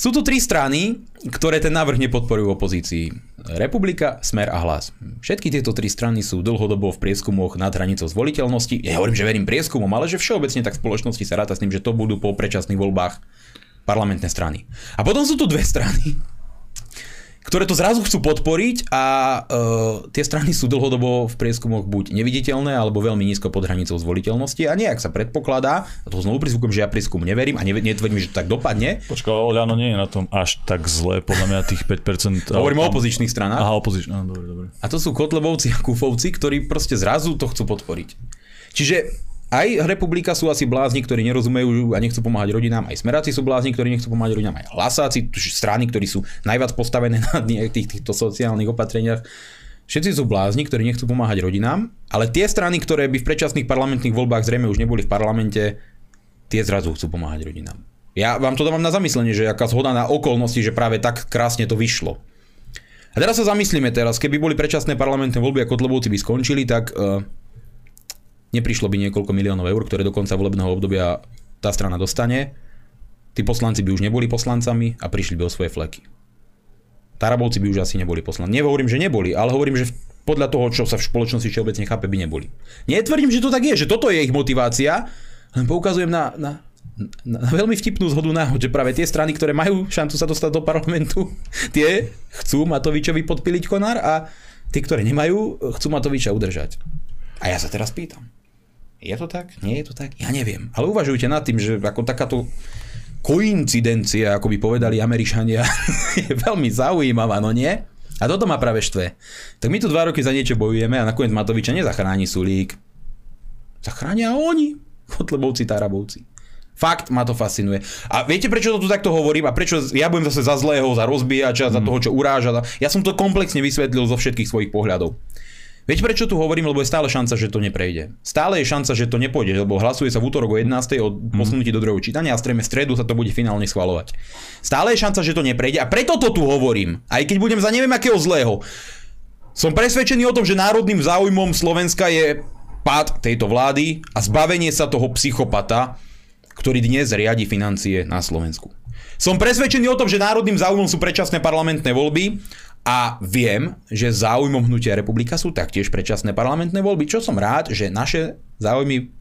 Sú tu tri strany, ktoré ten návrh nepodporujú opozícii. Republika, Smer a Hlas. Všetky tieto tri strany sú dlhodobo v prieskumoch nad hranicou zvoliteľnosti. Ja hovorím, že verím prieskumom, ale že všeobecne tak v spoločnosti sa ráta s tým, že to budú po predčasných voľbách parlamentné strany. A potom sú tu dve strany, ktoré to zrazu chcú podporiť a uh, tie strany sú dlhodobo v prieskumoch buď neviditeľné alebo veľmi nízko pod hranicou zvoliteľnosti a nejak sa predpokladá, a to znovu prizvukujem, že ja prieskum neverím a netvrdím, že to tak dopadne. Počkaj, Oľano nie je na tom až tak zle, podľa mňa tých 5%. [LAUGHS] Hovorím o opozičných stranách. Aha, opozičných, no, dobre, dobre. A to sú Kotlebovci a Kufovci, ktorí proste zrazu to chcú podporiť. Čiže aj republika sú asi blázni, ktorí nerozumejú a nechcú pomáhať rodinám, aj smeráci sú blázni, ktorí nechcú pomáhať rodinám, aj hlasáci, strany, ktorí sú najviac postavené [LAUGHS] na tých, týchto sociálnych opatreniach. Všetci sú blázni, ktorí nechcú pomáhať rodinám, ale tie strany, ktoré by v predčasných parlamentných voľbách zrejme už neboli v parlamente, tie zrazu chcú pomáhať rodinám. Ja vám to dávam na zamyslenie, že aká zhoda na okolnosti, že práve tak krásne to vyšlo. A teraz sa zamyslíme teraz, keby boli predčasné parlamentné voľby a Kotlebovci by skončili, tak uh, neprišlo by niekoľko miliónov eur, ktoré do konca volebného obdobia tá strana dostane, tí poslanci by už neboli poslancami a prišli by o svoje fleky. Tarabovci by už asi neboli poslanci. Nehovorím, že neboli, ale hovorím, že podľa toho, čo sa v spoločnosti všeobecne chápe, by neboli. Netvrdím, že to tak je, že toto je ich motivácia, len poukazujem na, na, na, na veľmi vtipnú zhodu náhod, že práve tie strany, ktoré majú šancu sa dostať do parlamentu, [LAUGHS] tie chcú Matovičovi podpiliť konár a tie, ktoré nemajú, chcú Matoviča udržať. A ja sa teraz pýtam, je to tak? Nie je to tak? Ja neviem. Ale uvažujte nad tým, že ako takáto koincidencia, ako by povedali Američania, [LAUGHS] je veľmi zaujímavá, no nie? A toto ma práve štve. Tak my tu dva roky za niečo bojujeme a nakoniec Matoviča nezachráni Sulík. Zachránia oni, Kotlebovci, Tarabovci. Fakt ma to fascinuje. A viete, prečo to tu takto hovorím a prečo ja budem zase za zlého, za rozbíjača, mm. za toho, čo uráža. Ja som to komplexne vysvetlil zo všetkých svojich pohľadov. Viete prečo tu hovorím, lebo je stále šanca, že to neprejde. Stále je šanca, že to nepôjde, lebo hlasuje sa v útorok o 11. o mhm. posunutí do druhého čítania a streme v stredu sa to bude finálne schvalovať. Stále je šanca, že to neprejde a preto to tu hovorím. Aj keď budem za neviem akého zlého. Som presvedčený o tom, že národným záujmom Slovenska je pád tejto vlády a zbavenie sa toho psychopata, ktorý dnes riadi financie na Slovensku. Som presvedčený o tom, že národným záujmom sú predčasné parlamentné voľby a viem, že záujmom hnutia republika sú taktiež predčasné parlamentné voľby, čo som rád, že naše záujmy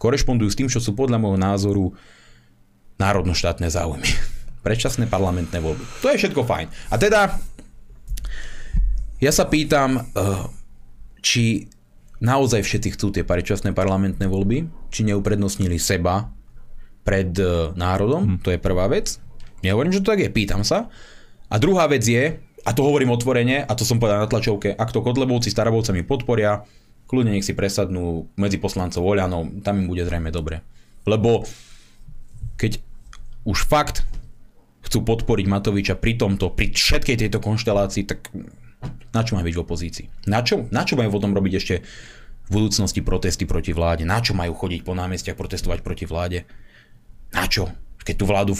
korešpondujú s tým, čo sú podľa môjho názoru národnoštátne záujmy. [LAUGHS] Predčasné parlamentné voľby. To je všetko fajn. A teda, ja sa pýtam, eh, či naozaj všetci chcú tie predčasné parlamentné voľby, či neuprednostnili seba pred eh, národom, hm. to je prvá vec. Nehovorím, že to tak je, pýtam sa. A druhá vec je, a to hovorím otvorene, a to som povedal na tlačovke, ak to Kotlebovci s Tarabovcami podporia, kľudne nech si presadnú medzi poslancov Oľanov, tam im bude zrejme dobre. Lebo keď už fakt chcú podporiť Matoviča pri tomto, pri všetkej tejto konštelácii, tak na čo majú byť v opozícii? Na čo, na čo majú potom robiť ešte v budúcnosti protesty proti vláde? Na čo majú chodiť po námestiach protestovať proti vláde? Na čo? Keď tú vládu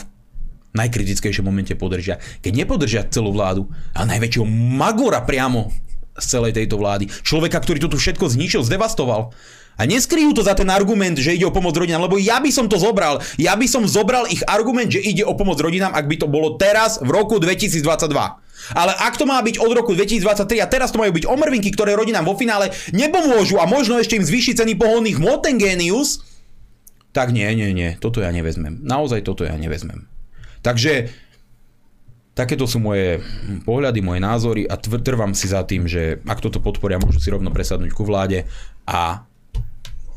najkritickejšom momente podržia. Keď nepodržia celú vládu, a najväčšieho magora priamo z celej tejto vlády, človeka, ktorý to tu všetko zničil, zdevastoval. A neskryjú to za ten argument, že ide o pomoc rodinám, lebo ja by som to zobral. Ja by som zobral ich argument, že ide o pomoc rodinám, ak by to bolo teraz v roku 2022. Ale ak to má byť od roku 2023 a teraz to majú byť omrvinky, ktoré rodinám vo finále nepomôžu a možno ešte im zvýši ceny pohonných hmot ten genius, tak nie, nie, nie, toto ja nevezmem. Naozaj toto ja nevezmem. Takže takéto sú moje pohľady, moje názory a trvám si za tým, že ak toto podporia, môžu si rovno presadnúť ku vláde a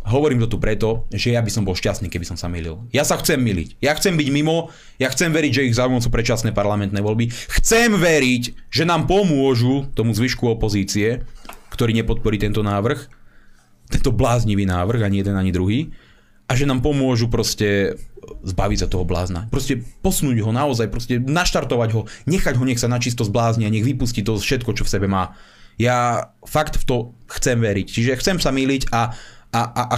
hovorím to tu preto, že ja by som bol šťastný, keby som sa milil. Ja sa chcem miliť. Ja chcem byť mimo, ja chcem veriť, že ich záujmom sú predčasné parlamentné voľby. Chcem veriť, že nám pomôžu tomu zvyšku opozície, ktorý nepodporí tento návrh, tento bláznivý návrh, ani jeden, ani druhý, a že nám pomôžu proste zbaviť sa toho blázna. Proste posunúť ho naozaj, proste naštartovať ho, nechať ho, nech sa načisto zblázni a nech vypustí to všetko, čo v sebe má. Ja fakt v to chcem veriť. Čiže chcem sa míliť a, a, a, a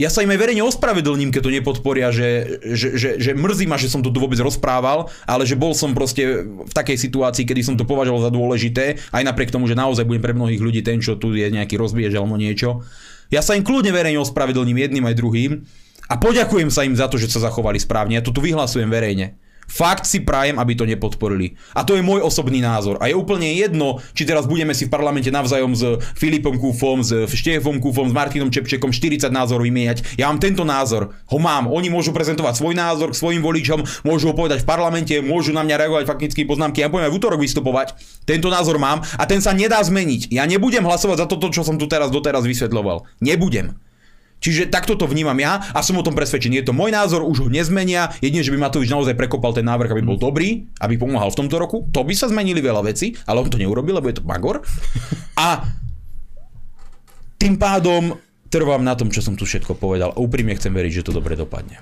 ja sa im aj verejne ospravedlním, keď to nepodporia, že, že, že, že mrzí ma, že som to tu vôbec rozprával, ale že bol som proste v takej situácii, kedy som to považoval za dôležité, aj napriek tomu, že naozaj budem pre mnohých ľudí ten, čo tu je nejaký rozbiež alebo niečo. Ja sa im kľudne verejne ospravedlním jedným aj druhým a poďakujem sa im za to, že sa zachovali správne. Ja to tu vyhlasujem verejne. Fakt si prajem, aby to nepodporili. A to je môj osobný názor. A je úplne jedno, či teraz budeme si v parlamente navzájom s Filipom Kúfom, s Štefom Kúfom, s Martinom Čepčekom 40 názorov vymieňať. Ja mám tento názor. Ho mám. Oni môžu prezentovať svoj názor k svojim voličom, môžu ho povedať v parlamente, môžu na mňa reagovať faktické poznámky. Ja budem aj v útorok vystupovať. Tento názor mám a ten sa nedá zmeniť. Ja nebudem hlasovať za toto, čo som tu teraz doteraz vysvetľoval. Nebudem. Čiže takto to vnímam ja a som o tom presvedčený. Je to môj názor, už ho nezmenia. Jedine, že by Matovič naozaj prekopal ten návrh, aby bol dobrý, aby pomáhal v tomto roku. To by sa zmenili veľa veci, ale on to neurobil, lebo je to magor. A tým pádom trvám na tom, čo som tu všetko povedal. Úprimne chcem veriť, že to dobre dopadne.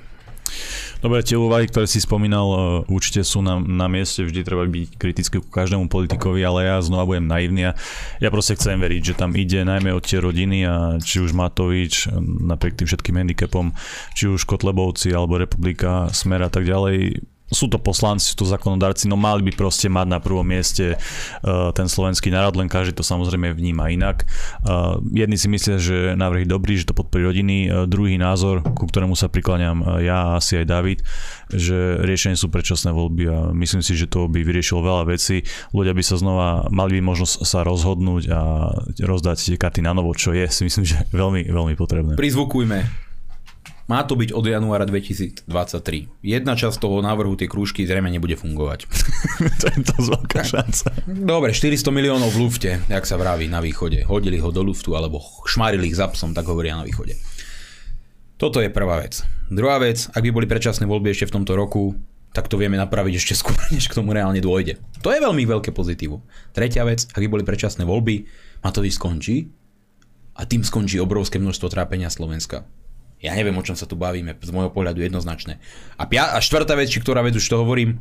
Dobre, tie úvahy, ktoré si spomínal, e, určite sú na, na mieste, vždy treba byť kritický ku každému politikovi, ale ja znova budem naivný a ja proste chcem veriť, že tam ide najmä od tie rodiny a či už Matovič, napriek tým všetkým handicapom, či už Kotlebovci alebo Republika, Smer a tak ďalej, sú to poslanci, sú to zákonodárci, no mali by proste mať na prvom mieste uh, ten slovenský národ, len každý to samozrejme vníma inak. Uh, jedni si myslia, že návrh je dobrý, že to podporí rodiny, uh, druhý názor, ku ktorému sa prikláňam ja a asi aj David, že riešenie sú predčasné voľby a myslím si, že to by vyriešilo veľa vecí. Ľudia by sa znova, mali by možnosť sa rozhodnúť a rozdať tie karty na novo, čo je si myslím, že veľmi, veľmi potrebné. Prizvukujme. Má to byť od januára 2023. Jedna časť toho návrhu tej krúžky zrejme nebude fungovať. [LAUGHS] to je to veľká šanca. Dobre, 400 miliónov v lufte, jak sa vraví na východe. Hodili ho do luftu alebo šmarili ich za psom, tak hovoria na východe. Toto je prvá vec. Druhá vec, ak by boli predčasné voľby ešte v tomto roku, tak to vieme napraviť ešte skôr, [LAUGHS] než k tomu reálne dôjde. To je veľmi veľké pozitívu. Tretia vec, ak by boli predčasné voľby, Matovič skončí a tým skončí obrovské množstvo trápenia Slovenska. Ja neviem, o čom sa tu bavíme, z môjho pohľadu jednoznačné. A, pia- a štvrtá vec, či ktorá vec už to hovorím,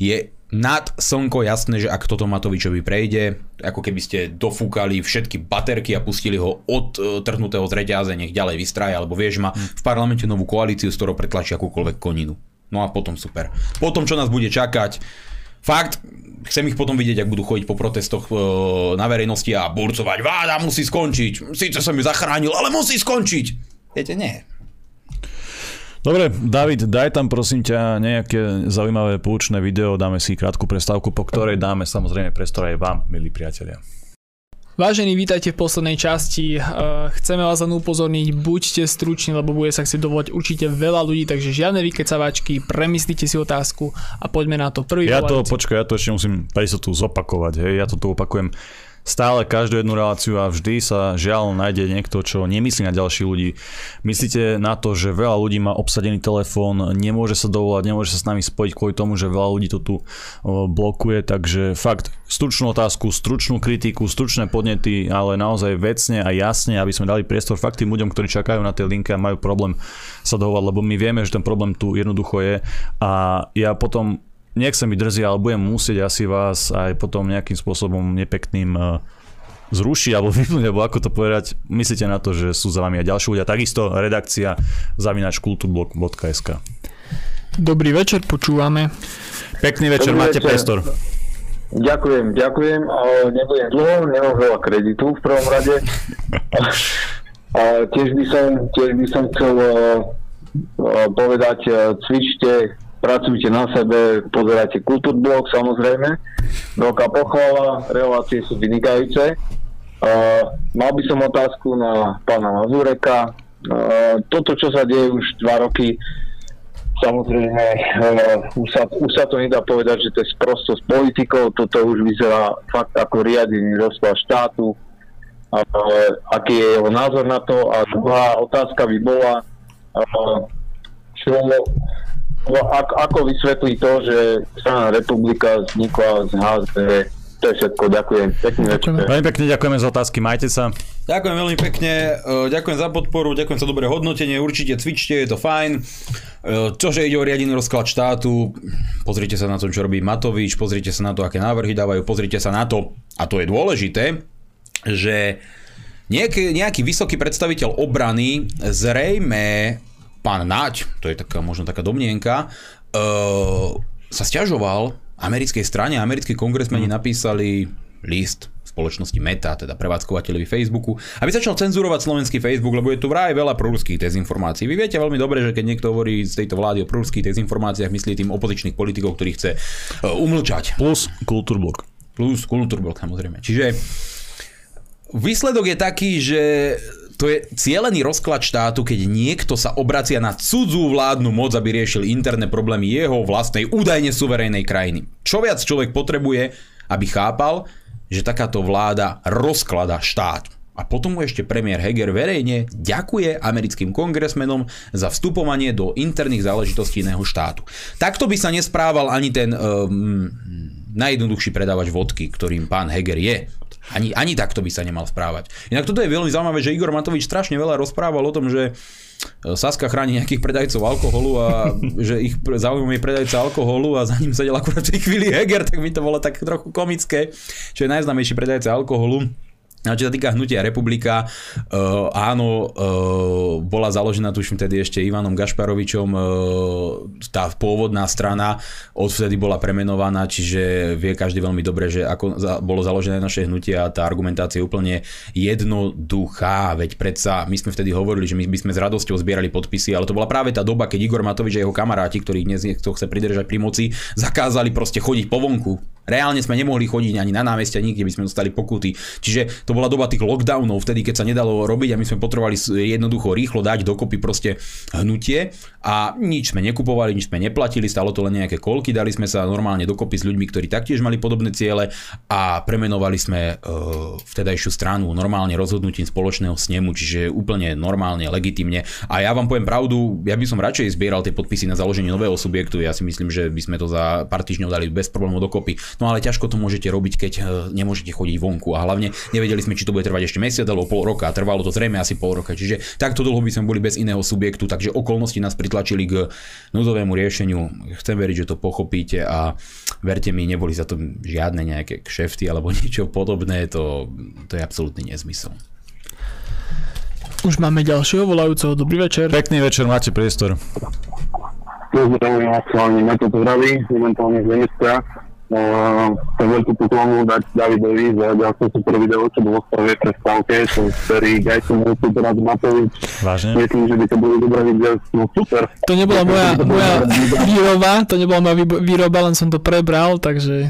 je nad slnko jasné, že ak toto Matovičovi prejde, ako keby ste dofúkali všetky baterky a pustili ho od uh, trhnutého z reťaze, nech ďalej vystraja, alebo vieš, má v parlamente novú koalíciu, s ktorou pretlačí akúkoľvek koninu. No a potom super. Potom, čo nás bude čakať, fakt, chcem ich potom vidieť, ak budú chodiť po protestoch uh, na verejnosti a burcovať, vláda musí skončiť, síce som ju zachránil, ale musí skončiť. Viete, nie. Dobre, David, daj tam prosím ťa nejaké zaujímavé poučné video, dáme si krátku prestávku, po ktorej dáme samozrejme priestor aj vám, milí priatelia. Vážení, vítajte v poslednej časti. Eh, chceme vás len upozorniť, buďte struční, lebo bude sa chcieť dovolať určite veľa ľudí, takže žiadne vykecavačky, premyslite si otázku a poďme na to. Prvý ja to, počkaj, ja to ešte musím tu zopakovať, hej, ja to tu opakujem stále každú jednu reláciu a vždy sa žiaľ nájde niekto, čo nemyslí na ďalších ľudí. Myslíte na to, že veľa ľudí má obsadený telefón, nemôže sa dovolať, nemôže sa s nami spojiť kvôli tomu, že veľa ľudí to tu blokuje, takže fakt stručnú otázku, stručnú kritiku, stručné podnety, ale naozaj vecne a jasne, aby sme dali priestor fakt tým ľuďom, ktorí čakajú na tej linke a majú problém sa dohovať, lebo my vieme, že ten problém tu jednoducho je a ja potom nechcem byť drzý, ale budem musieť asi vás aj potom nejakým spôsobom nepekným e, zrušiť alebo [LAUGHS] vypnúť, alebo ako to povedať. Myslíte na to, že sú za vami aj ďalší ľudia. Takisto redakcia zavinač kulturblog.sk Dobrý večer, počúvame. Pekný večer, Dobrý máte večer. priestor. Ďakujem, ďakujem. Nebudem dlho, nemám veľa kreditu v prvom rade. [LAUGHS] A tiež by som, tiež by som chcel povedať, cvičte pracujte na sebe, pozerajte Kultúrblog samozrejme. Veľká pochvala, relácie sú vynikajúce. Uh, mal by som otázku na pána Mazureka. Uh, toto, čo sa deje už dva roky, samozrejme, uh, už, sa, už sa to nedá povedať, že to je sprostosť politikov, toto už vyzerá fakt ako riadený rozpad štátu. Uh, aký je jeho názor na to? A druhá otázka by bola, uh, čo No, ako, ako vysvetlí to, že strana republika vznikla z HZD To je všetko, ďakujem. Pekný večer. Veľmi pekne ďakujeme za otázky, majte sa. Ďakujem veľmi pekne, e, ďakujem za podporu, ďakujem za dobré hodnotenie, určite cvičte, je to fajn. E, Čože ide o riadený rozklad štátu, pozrite sa na to, čo robí Matovič, pozrite sa na to, aké návrhy dávajú, pozrite sa na to, a to je dôležité, že nejaký, nejaký vysoký predstaviteľ obrany, zrejme pán Naď, to je taká, možno taká domnienka, uh, sa stiažoval americkej strane, americkí kongresmeni mm. napísali list spoločnosti Meta, teda prevádzkovateľovi Facebooku, aby začal cenzurovať slovenský Facebook, lebo je tu vraj veľa proruských dezinformácií. Vy viete veľmi dobre, že keď niekto hovorí z tejto vlády o proruských dezinformáciách, myslí tým opozičných politikov, ktorých chce uh, umlčať. Plus kultúrblok. Plus kultúrblok, samozrejme. Čiže výsledok je taký, že to je cieľený rozklad štátu, keď niekto sa obracia na cudzú vládnu moc, aby riešil interné problémy jeho vlastnej údajne suverejnej krajiny. Čo viac človek potrebuje, aby chápal, že takáto vláda rozklada štát. A potom mu ešte premiér Heger verejne ďakuje americkým kongresmenom za vstupovanie do interných záležitostí iného štátu. Takto by sa nesprával ani ten um, najjednoduchší predávač vodky, ktorým pán Heger je. Ani, ani takto by sa nemal správať. Inak toto je veľmi zaujímavé, že Igor Matovič strašne veľa rozprával o tom, že e, Saska chráni nejakých predajcov alkoholu a [LAUGHS] že ich zaujímavé je predajca alkoholu a za ním sedel akurát v tej chvíli Heger, tak mi to bolo tak trochu komické, čo je najznámejší predajca alkoholu. A čo sa týka hnutia Republika, uh, áno, uh, bola založená tuším tedy ešte Ivanom Gašparovičom, uh, tá pôvodná strana odvtedy bola premenovaná, čiže vie každý veľmi dobre, že ako za, bolo založené naše hnutie a tá argumentácia je úplne jednoduchá, veď predsa my sme vtedy hovorili, že my by sme s radosťou zbierali podpisy, ale to bola práve tá doba, keď Igor Matovič a jeho kamaráti, ktorých dnes niekto chce pridržať pri moci, zakázali proste chodiť po vonku. Reálne sme nemohli chodiť ani na námestia, nikde by sme dostali pokuty. Čiže to bola doba tých lockdownov, vtedy keď sa nedalo robiť a my sme potrebovali jednoducho rýchlo dať dokopy proste hnutie a nič sme nekupovali, nič sme neplatili, stalo to len nejaké kolky, dali sme sa normálne dokopy s ľuďmi, ktorí taktiež mali podobné ciele a premenovali sme uh, vtedajšiu stranu normálne rozhodnutím spoločného snemu, čiže úplne normálne, legitimne. A ja vám poviem pravdu, ja by som radšej zbieral tie podpisy na založenie nového subjektu, ja si myslím, že by sme to za pár týždňov dali bez problémov dokopy. No ale ťažko to môžete robiť, keď uh, nemôžete chodiť vonku a hlavne nevedeli sme, či to bude trvať ešte mesiac alebo pol roka a trvalo to zrejme asi pol roka. Čiže takto dlho by sme boli bez iného subjektu, takže okolnosti nás pritlačili k núdzovému riešeniu. Chcem veriť, že to pochopíte a verte mi, neboli za to žiadne nejaké kšefty alebo [LAUGHS] niečo podobné, to, to je absolútny nezmysel. Už máme ďalšieho volajúceho. Dobrý večer. Pekný večer, máte priestor. Pozdravujem aktuálne na to zdraví, momentálne z Nemecka. Uh, chcem veľkú poklonu dať Davidovi za ďalšie super video, čo bolo v prvej prestávke, čo ktorý aj som bol super Matovič. Vážne? Myslím, že by to bolo dobré vidieť, no super. To nebola moja, moja výroba, to nebola moja výroba, len som to prebral, takže...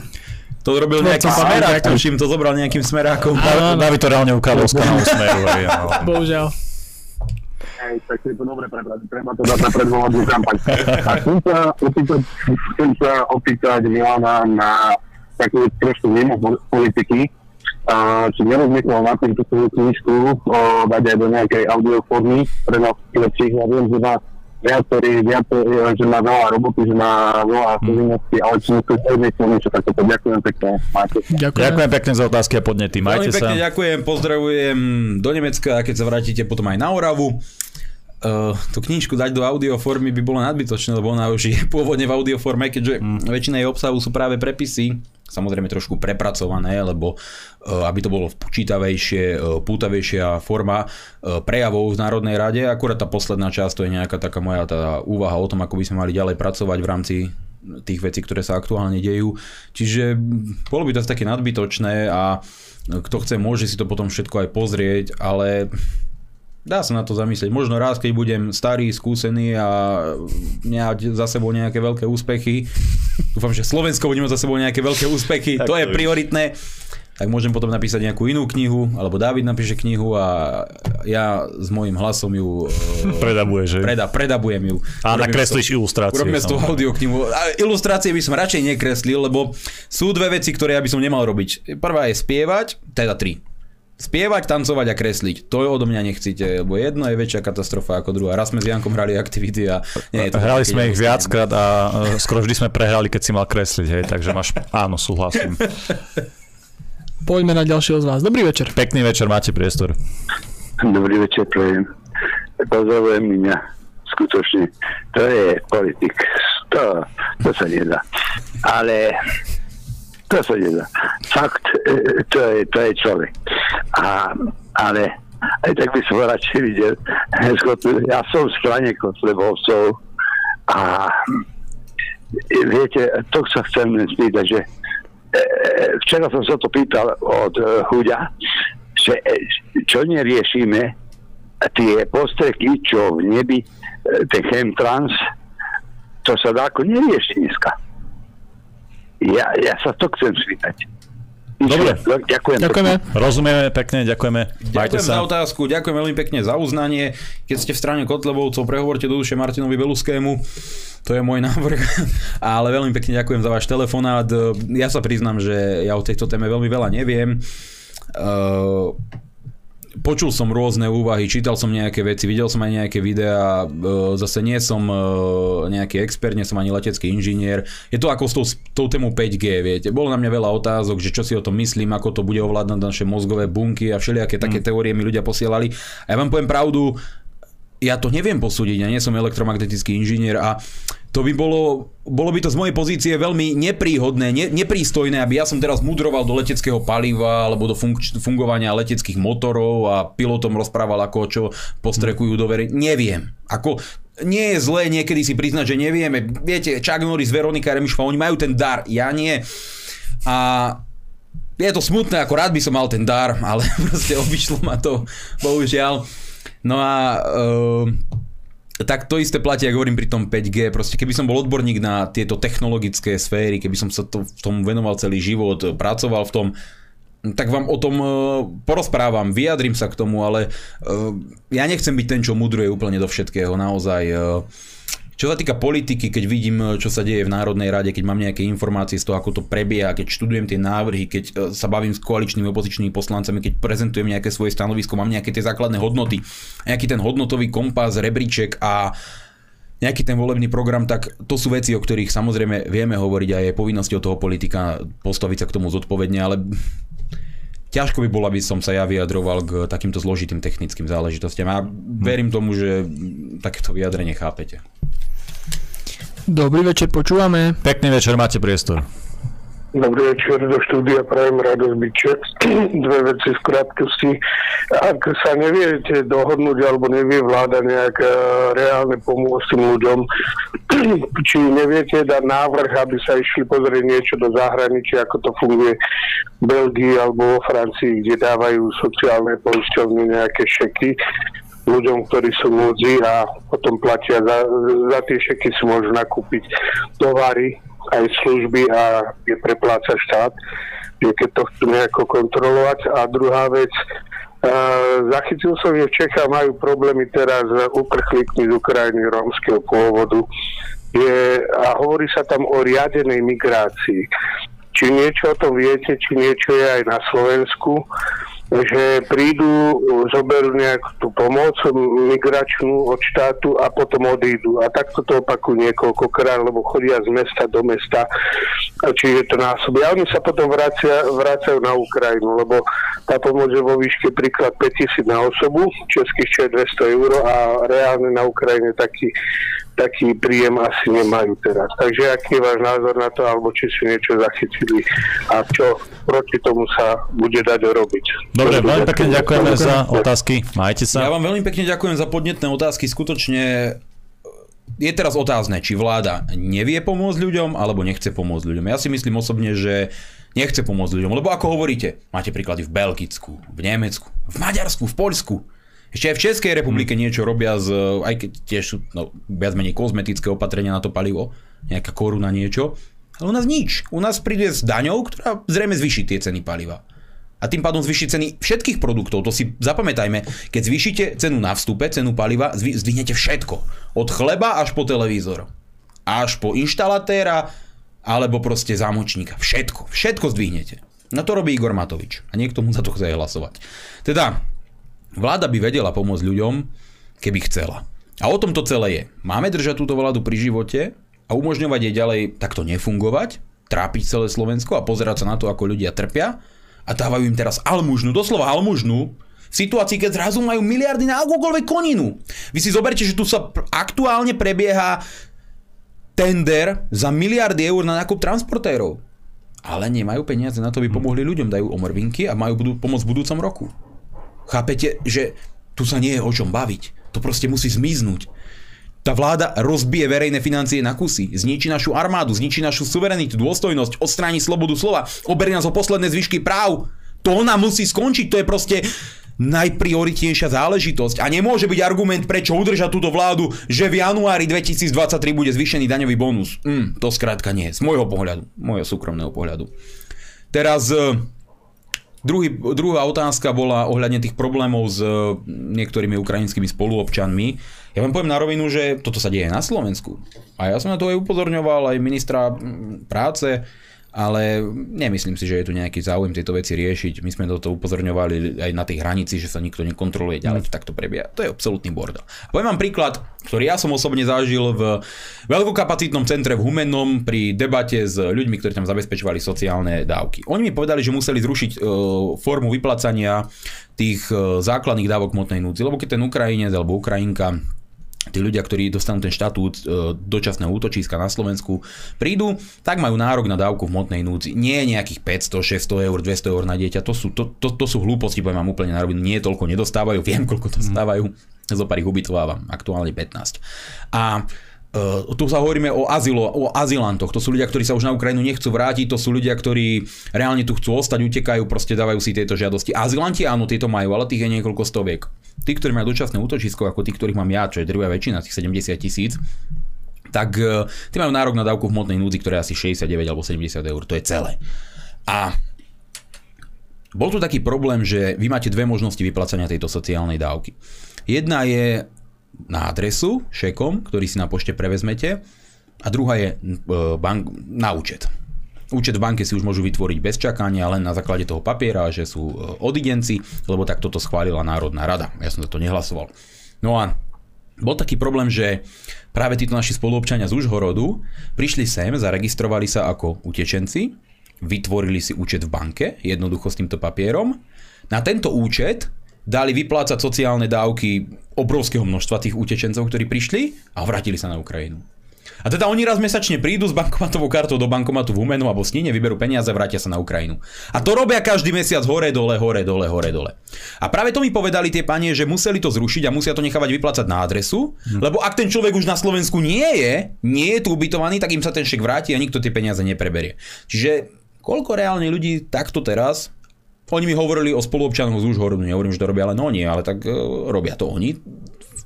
To robil nejaký smerák, tuším, to zobral nejakým smerákom. David to reálne ukázal z kanálu Smeru. Bohužiaľ. Hej, tak je to dobre prebrať, treba to dať na predvolebnú kampaň. A chcem sa opýtať, chcem sa opýtať Milana na takú trošku mimo politiky, a, či nerozmýšľal na tým, tú knižku o, dať aj do nejakej audioformy pre nás lepších. Ja viem, že má viacerí, viacerí, že má veľa roboty, že má veľa povinností, ale či nie sú niečo takéto. Ďakujem pekne. Máte. Ďakujem. Ďakujem pekne za otázky a podnety. Majte Veľmi pekne sa. ďakujem, pozdravujem do Nemecka a keď sa vrátite potom aj na Oravu. Uh, tú knižku dať do audioformy by bolo nadbytočné, lebo ona už je [LAUGHS] pôvodne v audioforme, keďže mm. väčšina jej obsahu sú práve prepisy, samozrejme trošku prepracované, lebo uh, aby to bolo počítavejšie, uh, pútavejšia forma uh, prejavov v Národnej rade, akurát tá posledná časť to je nejaká taká moja tá úvaha o tom, ako by sme mali ďalej pracovať v rámci tých vecí, ktoré sa aktuálne dejú. Čiže bolo by to také nadbytočné a kto chce, môže si to potom všetko aj pozrieť, ale Dá sa na to zamyslieť. Možno raz, keď budem starý, skúsený a mať za sebou nejaké veľké úspechy, dúfam, že Slovensko bude mať za sebou nejaké veľké úspechy, to je prioritné, tak môžem potom napísať nejakú inú knihu, alebo David napíše knihu a ja s mojím hlasom ju [LAUGHS] eh, Predabuje, že? preda, predabujem ju. A Urobíme nakreslíš toho- ilustrácie, Urobíme z toho audioknihu. A ilustrácie by som radšej nekreslil, lebo sú dve veci, ktoré ja by som nemal robiť. Prvá je spievať, teda tri. Spievať, tancovať a kresliť. To odo mňa nechcete, lebo jedno je väčšia katastrofa ako druhá. Raz sme s Jankom hrali aktivity a nie je to Hrali také sme ich viackrát a e, skoro vždy sme prehrali, keď si mal kresliť, hej, takže máš, áno, súhlasím. Poďme na ďalšieho z vás. Dobrý večer. Pekný večer, máte priestor. Dobrý večer, prejem. Pozdravujem mňa. Skutočne, to je politik. To, to sa nedá. Ale to sa nedá. Fakt, e, to je, to je človek. A, ale aj tak by som radšej videl. Ja som v strane Kotlebovcov a viete, to sa chcem spýtať, že e, včera som sa to pýtal od e, Huďa, že čo neriešime tie postreky, čo v nebi, ten chemtrans, to sa dá ako nerieši dneska. Ja, ja sa to chcem spýtať. Dobre. Ďakujem. Ďakujeme. Rozumieme pekne, ďakujeme. Ďakujem sa. za otázku, ďakujem veľmi pekne za uznanie. Keď ste v strane Kotlebovcov, prehovorte do duše Martinovi Beluskému. To je môj [LAUGHS] návrh. Ale veľmi pekne ďakujem za váš telefonát. Ja sa priznám, že ja o tejto téme veľmi veľa neviem. Uh, počul som rôzne úvahy, čítal som nejaké veci, videl som aj nejaké videá, e, zase nie som e, nejaký expert, nie som ani letecký inžinier. Je to ako s tou, tou tému 5G, viete. Bolo na mňa veľa otázok, že čo si o tom myslím, ako to bude ovládať naše mozgové bunky a všelijaké také teórie mi ľudia posielali. A ja vám poviem pravdu, ja to neviem posúdiť, ja nie som elektromagnetický inžinier a to by bolo, bolo by to z mojej pozície veľmi nepríhodné, ne, neprístojné, aby ja som teraz mudroval do leteckého paliva alebo do funk- fungovania leteckých motorov a pilotom rozprával, ako čo postrekujú do very. Neviem. Ako, nie je zlé niekedy si priznať, že nevieme. Viete, Chuck Norris, Veronika Remišová, oni majú ten dar, ja nie. A je to smutné, ako rád by som mal ten dar, ale [LAUGHS] proste obišlo ma to, bohužiaľ. No a uh, tak to isté platí, ako hovorím pri tom 5G. Proste keby som bol odborník na tieto technologické sféry, keby som sa to, v tom venoval celý život, pracoval v tom, tak vám o tom uh, porozprávam, vyjadrím sa k tomu, ale uh, ja nechcem byť ten, čo mudruje úplne do všetkého, naozaj. Čo sa týka politiky, keď vidím, čo sa deje v Národnej rade, keď mám nejaké informácie z toho, ako to prebieha, keď študujem tie návrhy, keď e, sa bavím s koaličnými opozičnými poslancami, keď prezentujem nejaké svoje stanovisko, mám nejaké tie základné hodnoty, nejaký ten hodnotový kompas, rebríček a nejaký ten volebný program, tak to sú veci, o ktorých samozrejme vieme hovoriť a je povinnosťou toho politika postaviť sa k tomu zodpovedne, ale ťažko by bolo, aby som sa ja vyjadroval k takýmto zložitým technickým záležitostiam. A verím tomu, že takéto vyjadrenie chápete. Dobrý večer, počúvame. Pekný večer, máte priestor. Dobrý večer do štúdia, prajem radosť byček. [CLEARS THROAT] Dve veci v krátkosti. Ak sa neviete dohodnúť alebo nevie vláda nejak reálne pomôcť tým ľuďom, [CLEARS THROAT] či neviete dať návrh, aby sa išli pozrieť niečo do zahraničia, ako to funguje v Belgii alebo vo Francii, kde dávajú sociálne poisťovne nejaké šeky ľuďom, ktorí sú núdzi a potom platia za, za tie šeky si môžu nakúpiť tovary aj služby a je prepláca štát, že keď to chcú nejako kontrolovať. A druhá vec, Uh, zachytil som, že v Čechách majú problémy teraz s uprchlíkmi z Ukrajiny rómskeho pôvodu. Je, a hovorí sa tam o riadenej migrácii. Či niečo o tom viete, či niečo je aj na Slovensku že prídu, zoberú nejakú tú pomoc migračnú od štátu a potom odídu. A takto to opakujú niekoľkokrát, lebo chodia z mesta do mesta, čiže to násobí. A oni sa potom vracia, vracajú na Ukrajinu, lebo tá pomoc je vo výške príklad 5000 na osobu, českých čo je 200 eur a reálne na Ukrajine taký taký príjem asi nemajú teraz. Takže aký je váš názor na to, alebo či si niečo zachytili a čo proti tomu sa bude dať robiť. Dobre, veľmi pekne ďakujeme za otázky. Majte sa. Ja vám veľmi pekne ďakujem za podnetné otázky. Skutočne je teraz otázne, či vláda nevie pomôcť ľuďom, alebo nechce pomôcť ľuďom. Ja si myslím osobne, že nechce pomôcť ľuďom, lebo ako hovoríte, máte príklady v Belgicku, v Nemecku, v Maďarsku, v Poľsku. Ešte aj v Českej republike hmm. niečo robia z, aj keď tiež sú no, viac menej kozmetické opatrenia na to palivo, nejaká koruna niečo, ale u nás nič. U nás príde s daňou, ktorá zrejme zvyší tie ceny paliva. A tým pádom zvýši ceny všetkých produktov. To si zapamätajme. Keď zvýšite cenu na vstupe, cenu paliva, zdvihnete všetko. Od chleba až po televízor. Až po inštalatéra, alebo proste zámočníka. Všetko. Všetko zdvihnete. No to robí Igor Matovič. A niekto mu za to chce hlasovať. Teda, Vláda by vedela pomôcť ľuďom, keby chcela. A o tom to celé je. Máme držať túto vládu pri živote a umožňovať jej ďalej takto nefungovať, trápiť celé Slovensko a pozerať sa na to, ako ľudia trpia. A dávajú im teraz almužnu, doslova almužnu, v situácii, keď zrazu majú miliardy na akúkoľvek koninu. Vy si zoberte, že tu sa aktuálne prebieha tender za miliardy eur na nákup transportérov. Ale nemajú peniaze na to, aby pomohli ľuďom. Dajú omrvinky a majú budú, pomoc v budúcom roku. Chápete, že tu sa nie je o čom baviť. To proste musí zmiznúť. Tá vláda rozbije verejné financie na kusy, zničí našu armádu, zničí našu suverenitu, dôstojnosť, odstráni slobodu slova, oberie nás o posledné zvyšky práv. To ona musí skončiť, to je proste najprioritnejšia záležitosť. A nemôže byť argument, prečo udržať túto vládu, že v januári 2023 bude zvýšený daňový bonus. Mm, to skrátka nie, z môjho pohľadu, môjho súkromného pohľadu. Teraz e, druhý, druhá otázka bola ohľadne tých problémov s e, niektorými ukrajinskými spoluobčanmi. Ja vám poviem na rovinu, že toto sa deje na Slovensku. A ja som na to aj upozorňoval aj ministra práce, ale nemyslím si, že je tu nejaký záujem tieto veci riešiť. My sme do toho upozorňovali aj na tej hranici, že sa nikto nekontroluje, ďalej to takto prebieha. To je absolútny bordel. Poviem vám príklad, ktorý ja som osobne zažil v veľkokapacitnom centre v Humennom pri debate s ľuďmi, ktorí tam zabezpečovali sociálne dávky. Oni mi povedali, že museli zrušiť e, formu vyplacania tých e, základných dávok motnej núdzi, lebo keď ten Ukrajinec alebo Ukrajinka tí ľudia, ktorí dostanú ten štatút e, dočasného útočiska na Slovensku, prídu, tak majú nárok na dávku v motnej núdzi. Nie nejakých 500, 600 eur, 200 eur na dieťa, to sú, to, to, to sú hlúposti, poviem vám úplne na rovinu. Nie toľko nedostávajú, viem, koľko dostávajú, zo pár ich ubytovávam, aktuálne 15. A Uh, tu sa hovoríme o, azylo, o azylantoch. To sú ľudia, ktorí sa už na Ukrajinu nechcú vrátiť, to sú ľudia, ktorí reálne tu chcú ostať, utekajú, proste dávajú si tieto žiadosti. Azylanti áno, tieto majú, ale tých je niekoľko stoviek. Tí, ktorí majú dočasné útočisko, ako tí, ktorých mám ja, čo je druhá väčšina, tých 70 tisíc, tak uh, tí majú nárok na dávku v hmotnej núdzi, ktorá je asi 69 alebo 70 eur. To je celé. A bol tu taký problém, že vy máte dve možnosti vyplacania tejto sociálnej dávky. Jedna je na adresu šekom, ktorý si na pošte prevezmete a druhá je e, bank, na účet. Účet v banke si už môžu vytvoriť bez čakania, len na základe toho papiera, že sú e, odidenci, lebo tak toto schválila Národná rada. Ja som za to nehlasoval. No a bol taký problém, že práve títo naši spoluobčania z Užhorodu prišli sem, zaregistrovali sa ako utečenci, vytvorili si účet v banke, jednoducho s týmto papierom. Na tento účet dali vyplácať sociálne dávky obrovského množstva tých utečencov, ktorí prišli a vrátili sa na Ukrajinu. A teda oni raz mesačne prídu s bankomatovou kartou do bankomatu v Humenu alebo Snine, vyberú peniaze a vrátia sa na Ukrajinu. A to robia každý mesiac hore, dole, hore, dole, hore, dole. A práve to mi povedali tie panie, že museli to zrušiť a musia to nechávať vyplácať na adresu, hm. lebo ak ten človek už na Slovensku nie je, nie je tu ubytovaný, tak im sa ten šek vráti a nikto tie peniaze nepreberie. Čiže koľko reálne ľudí takto teraz oni mi hovorili o spoluobčanoch z Užhorodu, nehovorím, že to robia len oni, ale tak uh, robia to oni.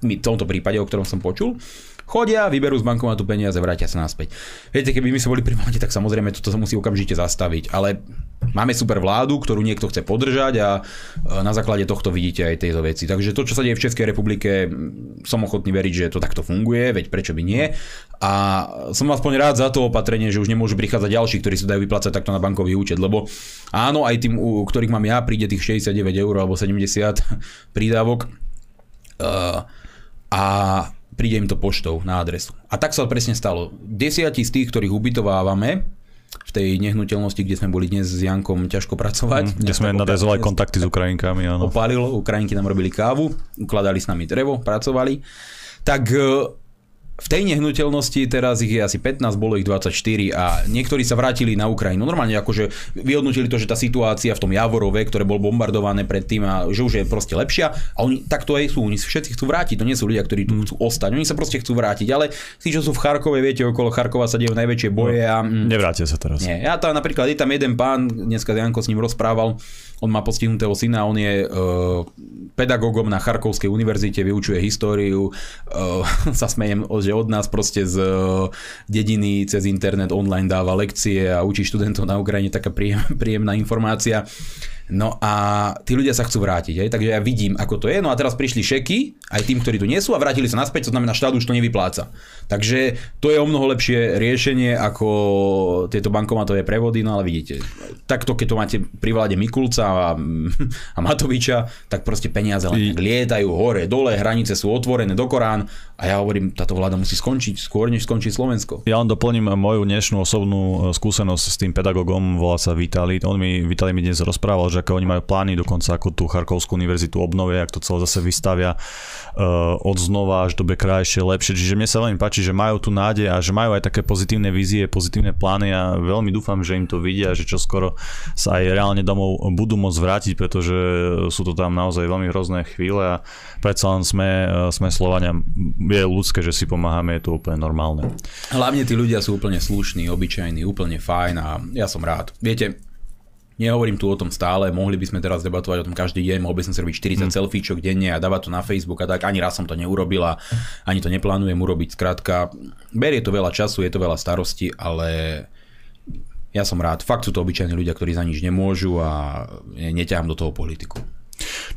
V tomto prípade, o ktorom som počul. Chodia, vyberú z bankomatu peniaze, vrátia sa naspäť. Viete, keby my sme boli pri vláde, tak samozrejme toto sa musí okamžite zastaviť. Ale máme super vládu, ktorú niekto chce podržať a na základe tohto vidíte aj tieto veci. Takže to, čo sa deje v Českej republike, som ochotný veriť, že to takto funguje, veď prečo by nie. A som aspoň rád za to opatrenie, že už nemôžu prichádzať ďalší, ktorí sa dajú vyplácať takto na bankový účet, lebo áno, aj tým, u ktorých mám ja, príde tých 69 eur alebo 70 [LAUGHS] prídavok. Uh, a príde im to poštou na adresu. A tak sa presne stalo. Desiatí z tých, ktorých ubytovávame, v tej nehnuteľnosti, kde sme boli dnes s Jankom ťažko pracovať. Mm, kde sme nadezovali kontakty s Ukrajinkami. Áno. Opálilo, Ukrajinky nám robili kávu, ukladali s nami drevo, pracovali. Tak v tej nehnuteľnosti teraz ich je asi 15, bolo ich 24 a niektorí sa vrátili na Ukrajinu. Normálne akože vyhodnotili to, že tá situácia v tom Javorove, ktoré bol bombardované predtým a že už je proste lepšia a oni takto aj sú, oni všetci chcú vrátiť, to nie sú ľudia, ktorí tu chcú ostať, oni sa proste chcú vrátiť, ale tí, čo sú v Charkove, viete, okolo Charkova sa dejú najväčšie boje a... Mm, Nevrátia sa teraz. Nie, ja tam napríklad, je tam jeden pán, dneska Janko s ním rozprával, on má postihnutého syna, on je uh, pedagógom na Charkovskej univerzite, vyučuje históriu, uh, [LAUGHS] sa smejem, že od nás proste z uh, dediny cez internet online dáva lekcie a učí študentov na Ukrajine, taká príjem, [LAUGHS] príjemná informácia. No a tí ľudia sa chcú vrátiť, hej? takže ja vidím, ako to je. No a teraz prišli šeky, aj tým, ktorí tu nie sú a vrátili sa naspäť, to znamená, štát už to nevypláca. Takže to je o mnoho lepšie riešenie ako tieto bankomatové prevody, no ale vidíte, takto keď to máte pri vláde Mikulca a, [LAUGHS] a Matoviča, tak proste peniaze len lietajú hore, dole, hranice sú otvorené do Korán a ja hovorím, táto vláda musí skončiť skôr, než skončí Slovensko. Ja len doplním moju dnešnú osobnú skúsenosť s tým pedagogom, volá sa Vitali. On mi, Vitali mi dnes rozprával, že ako oni majú plány dokonca ako tú Charkovskú univerzitu obnovia, ak to celé zase vystavia uh, od znova až dobe krajšie, lepšie. Čiže mne sa veľmi páči, že majú tu nádej a že majú aj také pozitívne vízie, pozitívne plány a veľmi dúfam, že im to vidia, že čo skoro sa aj reálne domov budú môcť vrátiť, pretože sú to tam naozaj veľmi hrozné chvíle a predsa len sme, e, sme Slovania, je ľudské, že si pomáhame, je to úplne normálne. Hlavne tí ľudia sú úplne slušní, obyčajní, úplne fajn a ja som rád. Viete, Nehovorím tu o tom stále, mohli by sme teraz debatovať o tom každý deň, mohol by som si robiť 40 hmm. selfiečok denne a dávať to na Facebook a tak. Ani raz som to neurobila, ani to neplánujem urobiť. Skrátka, berie to veľa času, je to veľa starosti, ale ja som rád. Fakt sú to obyčajní ľudia, ktorí za nič nemôžu a neťahám do toho politiku.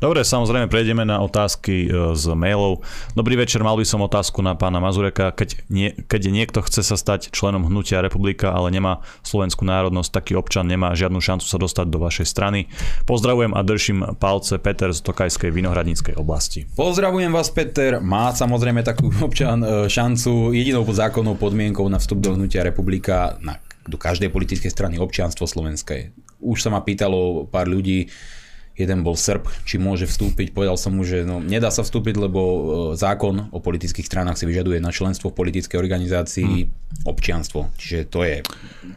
Dobre, samozrejme prejdeme na otázky e, z mailov. Dobrý večer, mal by som otázku na pána Mazureka. Keď, nie, keď niekto chce sa stať členom hnutia republika, ale nemá slovenskú národnosť, taký občan nemá žiadnu šancu sa dostať do vašej strany. Pozdravujem a držím palce Peter z Tokajskej vinohradníckej oblasti. Pozdravujem vás Peter, má samozrejme takú [LAUGHS] občan e, šancu jedinou zákonnou podmienkou na vstup do hnutia republika na, do každej politickej strany občianstvo slovenské. Už sa ma pýtalo pár ľudí, jeden bol Srb, či môže vstúpiť. Povedal som mu, že no, nedá sa vstúpiť, lebo e, zákon o politických stranách si vyžaduje na členstvo v politickej organizácii hmm. občianstvo. Čiže to je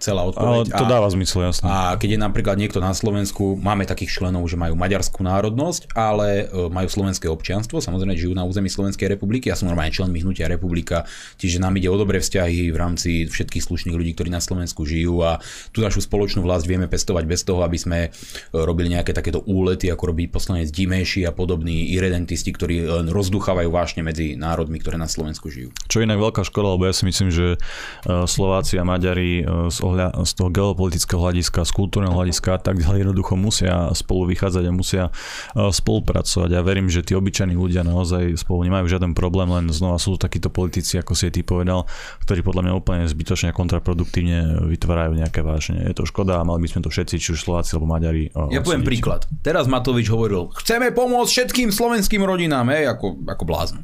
celá odpoveď. Ale to dáva zmysel, jasne. A keď je napríklad niekto na Slovensku, máme takých členov, že majú maďarskú národnosť, ale e, majú slovenské občianstvo, samozrejme žijú na území Slovenskej republiky. Ja som normálne člen Hnutia republika, čiže nám ide o dobré vzťahy v rámci všetkých slušných ľudí, ktorí na Slovensku žijú a tú našu spoločnú vlast vieme pestovať bez toho, aby sme e, robili nejaké takéto úle úlety, ako robí poslanec Dimejši a podobní irredentisti, ktorí len rozduchávajú vášne medzi národmi, ktoré na Slovensku žijú. Čo je inak veľká škoda, lebo ja si myslím, že e, Slováci a Maďari e, z, ohľa, z toho geopolitického hľadiska, z kultúrneho hľadiska a tak ďalej jednoducho musia spolu vychádzať a musia e, spolupracovať. Ja verím, že tí obyčajní ľudia naozaj spolu nemajú žiaden problém, len znova sú takíto politici, ako si ty povedal, ktorí podľa mňa úplne zbytočne a kontraproduktívne vytvárajú nejaké vážne. Je to škoda a mali by sme to všetci, či už Slováci alebo Maďari. Ja poviem príklad. Teraz teraz Matovič hovoril, chceme pomôcť všetkým slovenským rodinám, hej, ako, ako blázno.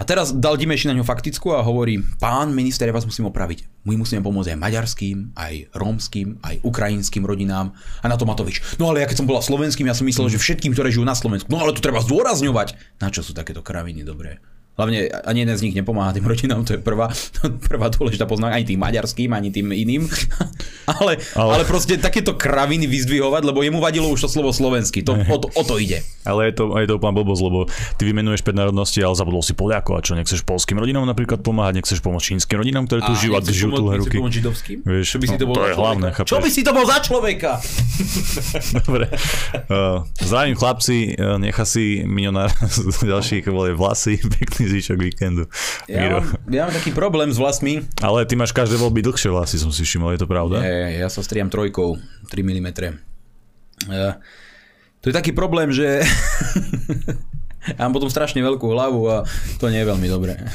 A teraz dal Dimeši na ňo faktickú a hovorí, pán minister, ja vás musím opraviť. My musíme pomôcť aj maďarským, aj rómskym, aj ukrajinským rodinám. A na to Matovič. No ale ja keď som bola slovenským, ja som myslel, že všetkým, ktoré žijú na Slovensku. No ale to treba zdôrazňovať. Na čo sú takéto kraviny dobré? Hlavne ani jeden z nich nepomáha tým rodinám, to je prvá, [LAUGHS] prvá dôležitá poznámka, ani tým maďarským, ani tým iným. [LAUGHS] ale, ale, ale proste takéto kraviny vyzdvihovať, lebo jemu vadilo už to slovo slovenský, to, o, to, o to ide. Ale je to, je to úplná blbosť, lebo ty vymenuješ 5 národností, ale zabudol si Poliakov a čo, nechceš polským rodinám napríklad pomáhať, nechceš pomôcť čínskym rodinám, ktoré tu žijú a žijú tu ruky. Vieš, čo by si to, bol to je hlavné, chápeš? Čo by si to bol za človeka? [LAUGHS] Dobre. Uh, zdravím chlapci, uh, nechá si milionár z ďalších vlasy, pekný [LAUGHS] zvyšok víkendu. Ja mám, ja mám taký problém s vlasmi. Ale ty máš každé voľby dlhšie vlasy, som si všimol, je to pravda? Nie, ja sa striam trojkou, 3 mm. Uh, to je taký problém, že [LAUGHS] ja mám potom strašne veľkú hlavu a to nie je veľmi dobré. [LAUGHS]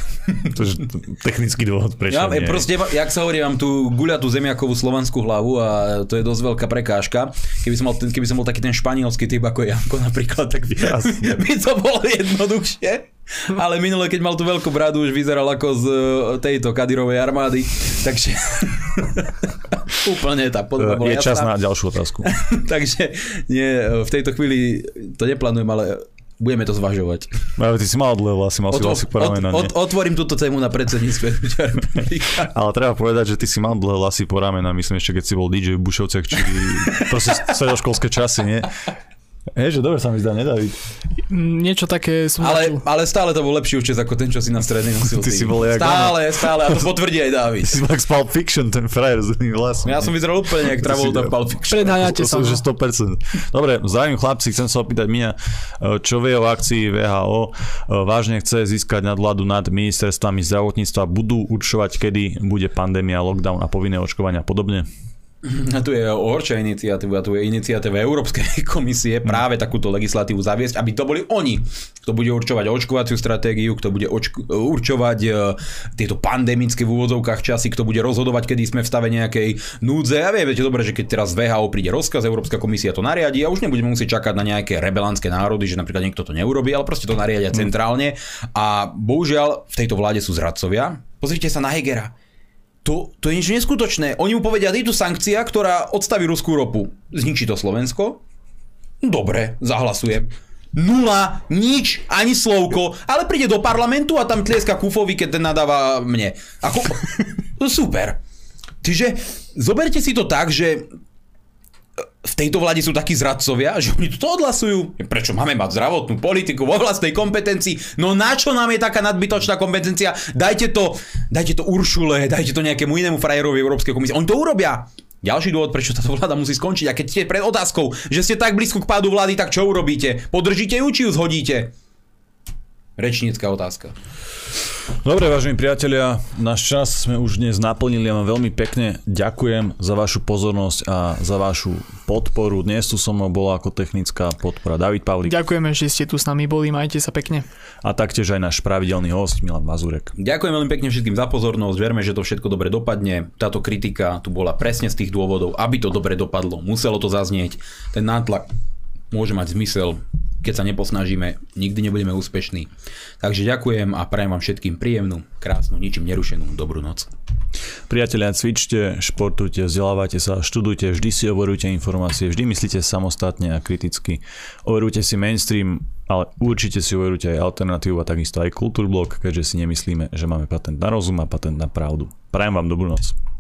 To je technický dôvod, prečo ja, nie. Proste, jak sa hovorí, mám tú guľatú zemiakovú slovanskú hlavu a to je dosť veľká prekážka. Keby som, mal, keby som bol taký ten španielský typ ako Janko napríklad, tak by, [LAUGHS] by to bolo jednoduchšie. Ale minule, keď mal tú veľkú bradu, už vyzeral ako z e, tejto Kadirovej armády. Takže [LAUGHS] úplne tá podoba bola Je jasná. čas na ďalšiu otázku. Takže nie, v tejto chvíli to neplánujem, ale budeme to zvažovať. Ale ty si mal dlhé vlasy, mal si vlasy poramenané. Od, od, otvorím túto tému na predsedníctve [LAUGHS] Ale treba povedať, že ty si mal dlhé vlasy po ramena, myslím ešte keď si bol DJ v Bušovciach, či [LAUGHS] proste stredoškolské časy, nie? Hej, že dobre sa mi zdá, nedá Niečo také som ale, ale stále to bol lepší účes ako ten, čo si na strednej nosil. Ty si bol jak Stále, ono. stále, a to potvrdí aj David. Ty si z Pulp Fiction, ten frajer s tým vlasom. Ja som vyzeral úplne jak Travolta v Pulp Fiction. Predháňate sa. To, že 100%. Dobre, zdravím chlapci, chcem sa opýtať Mia, čo vie o akcii VHO, vážne chce získať nadvládu nad ministerstvami zdravotníctva, budú určovať, kedy bude pandémia, lockdown a povinné očkovania a podobne? A tu je horšia iniciatíva, tu je iniciatíva Európskej [LAUGHS] komisie práve takúto legislatívu zaviesť, aby to boli oni, kto bude určovať očkovaciu stratégiu, kto bude očko- určovať uh, tieto pandemické v úvodzovkách časy, kto bude rozhodovať, kedy sme v stave nejakej núdze. A viete dobre, že keď teraz VHO príde rozkaz, Európska komisia to nariadi a už nebudeme musieť čakať na nejaké rebelánske národy, že napríklad niekto to neurobí, ale proste to nariadia mm. centrálne. A bohužiaľ v tejto vláde sú zradcovia. Pozrite sa na Hegera to, to je niečo neskutočné. Oni mu povedia, je tu sankcia, ktorá odstaví ruskú ropu. Zničí to Slovensko? Dobre, zahlasujem. Nula, nič, ani slovko, ale príde do parlamentu a tam tlieska Kufovi, keď ten nadáva mne. Ako... [LAUGHS] Super. Čiže zoberte si to tak, že v tejto vláde sú takí zradcovia, že oni to odhlasujú. Prečo máme mať zdravotnú politiku vo vlastnej kompetencii? No na čo nám je taká nadbytočná kompetencia? Dajte to, dajte to Uršule, dajte to nejakému inému frajerovi Európskej komisie. Oni to urobia. Ďalší dôvod, prečo táto vláda musí skončiť. A keď ste pred otázkou, že ste tak blízko k pádu vlády, tak čo urobíte? Podržíte ju, či ju zhodíte? Rečnícka otázka. Dobre, vážení priatelia, náš čas sme už dnes naplnili. Ja vám veľmi pekne ďakujem za vašu pozornosť a za vašu podporu. Dnes tu so mnou bola ako technická podpora David Pavlík. Ďakujeme, že ste tu s nami boli, majte sa pekne. A taktiež aj náš pravidelný host Milan Mazurek. Ďakujem veľmi pekne všetkým za pozornosť. Verme, že to všetko dobre dopadne. Táto kritika tu bola presne z tých dôvodov, aby to dobre dopadlo. Muselo to zaznieť. Ten nátlak môže mať zmysel keď sa neposnažíme, nikdy nebudeme úspešní. Takže ďakujem a prajem vám všetkým príjemnú, krásnu, ničím nerušenú dobrú noc. Priatelia, cvičte, športujte, vzdelávajte sa, študujte, vždy si overujte informácie, vždy myslíte samostatne a kriticky. Overujte si mainstream, ale určite si overujte aj alternatívu a takisto aj kultúrblok, keďže si nemyslíme, že máme patent na rozum a patent na pravdu. Prajem vám dobrú noc.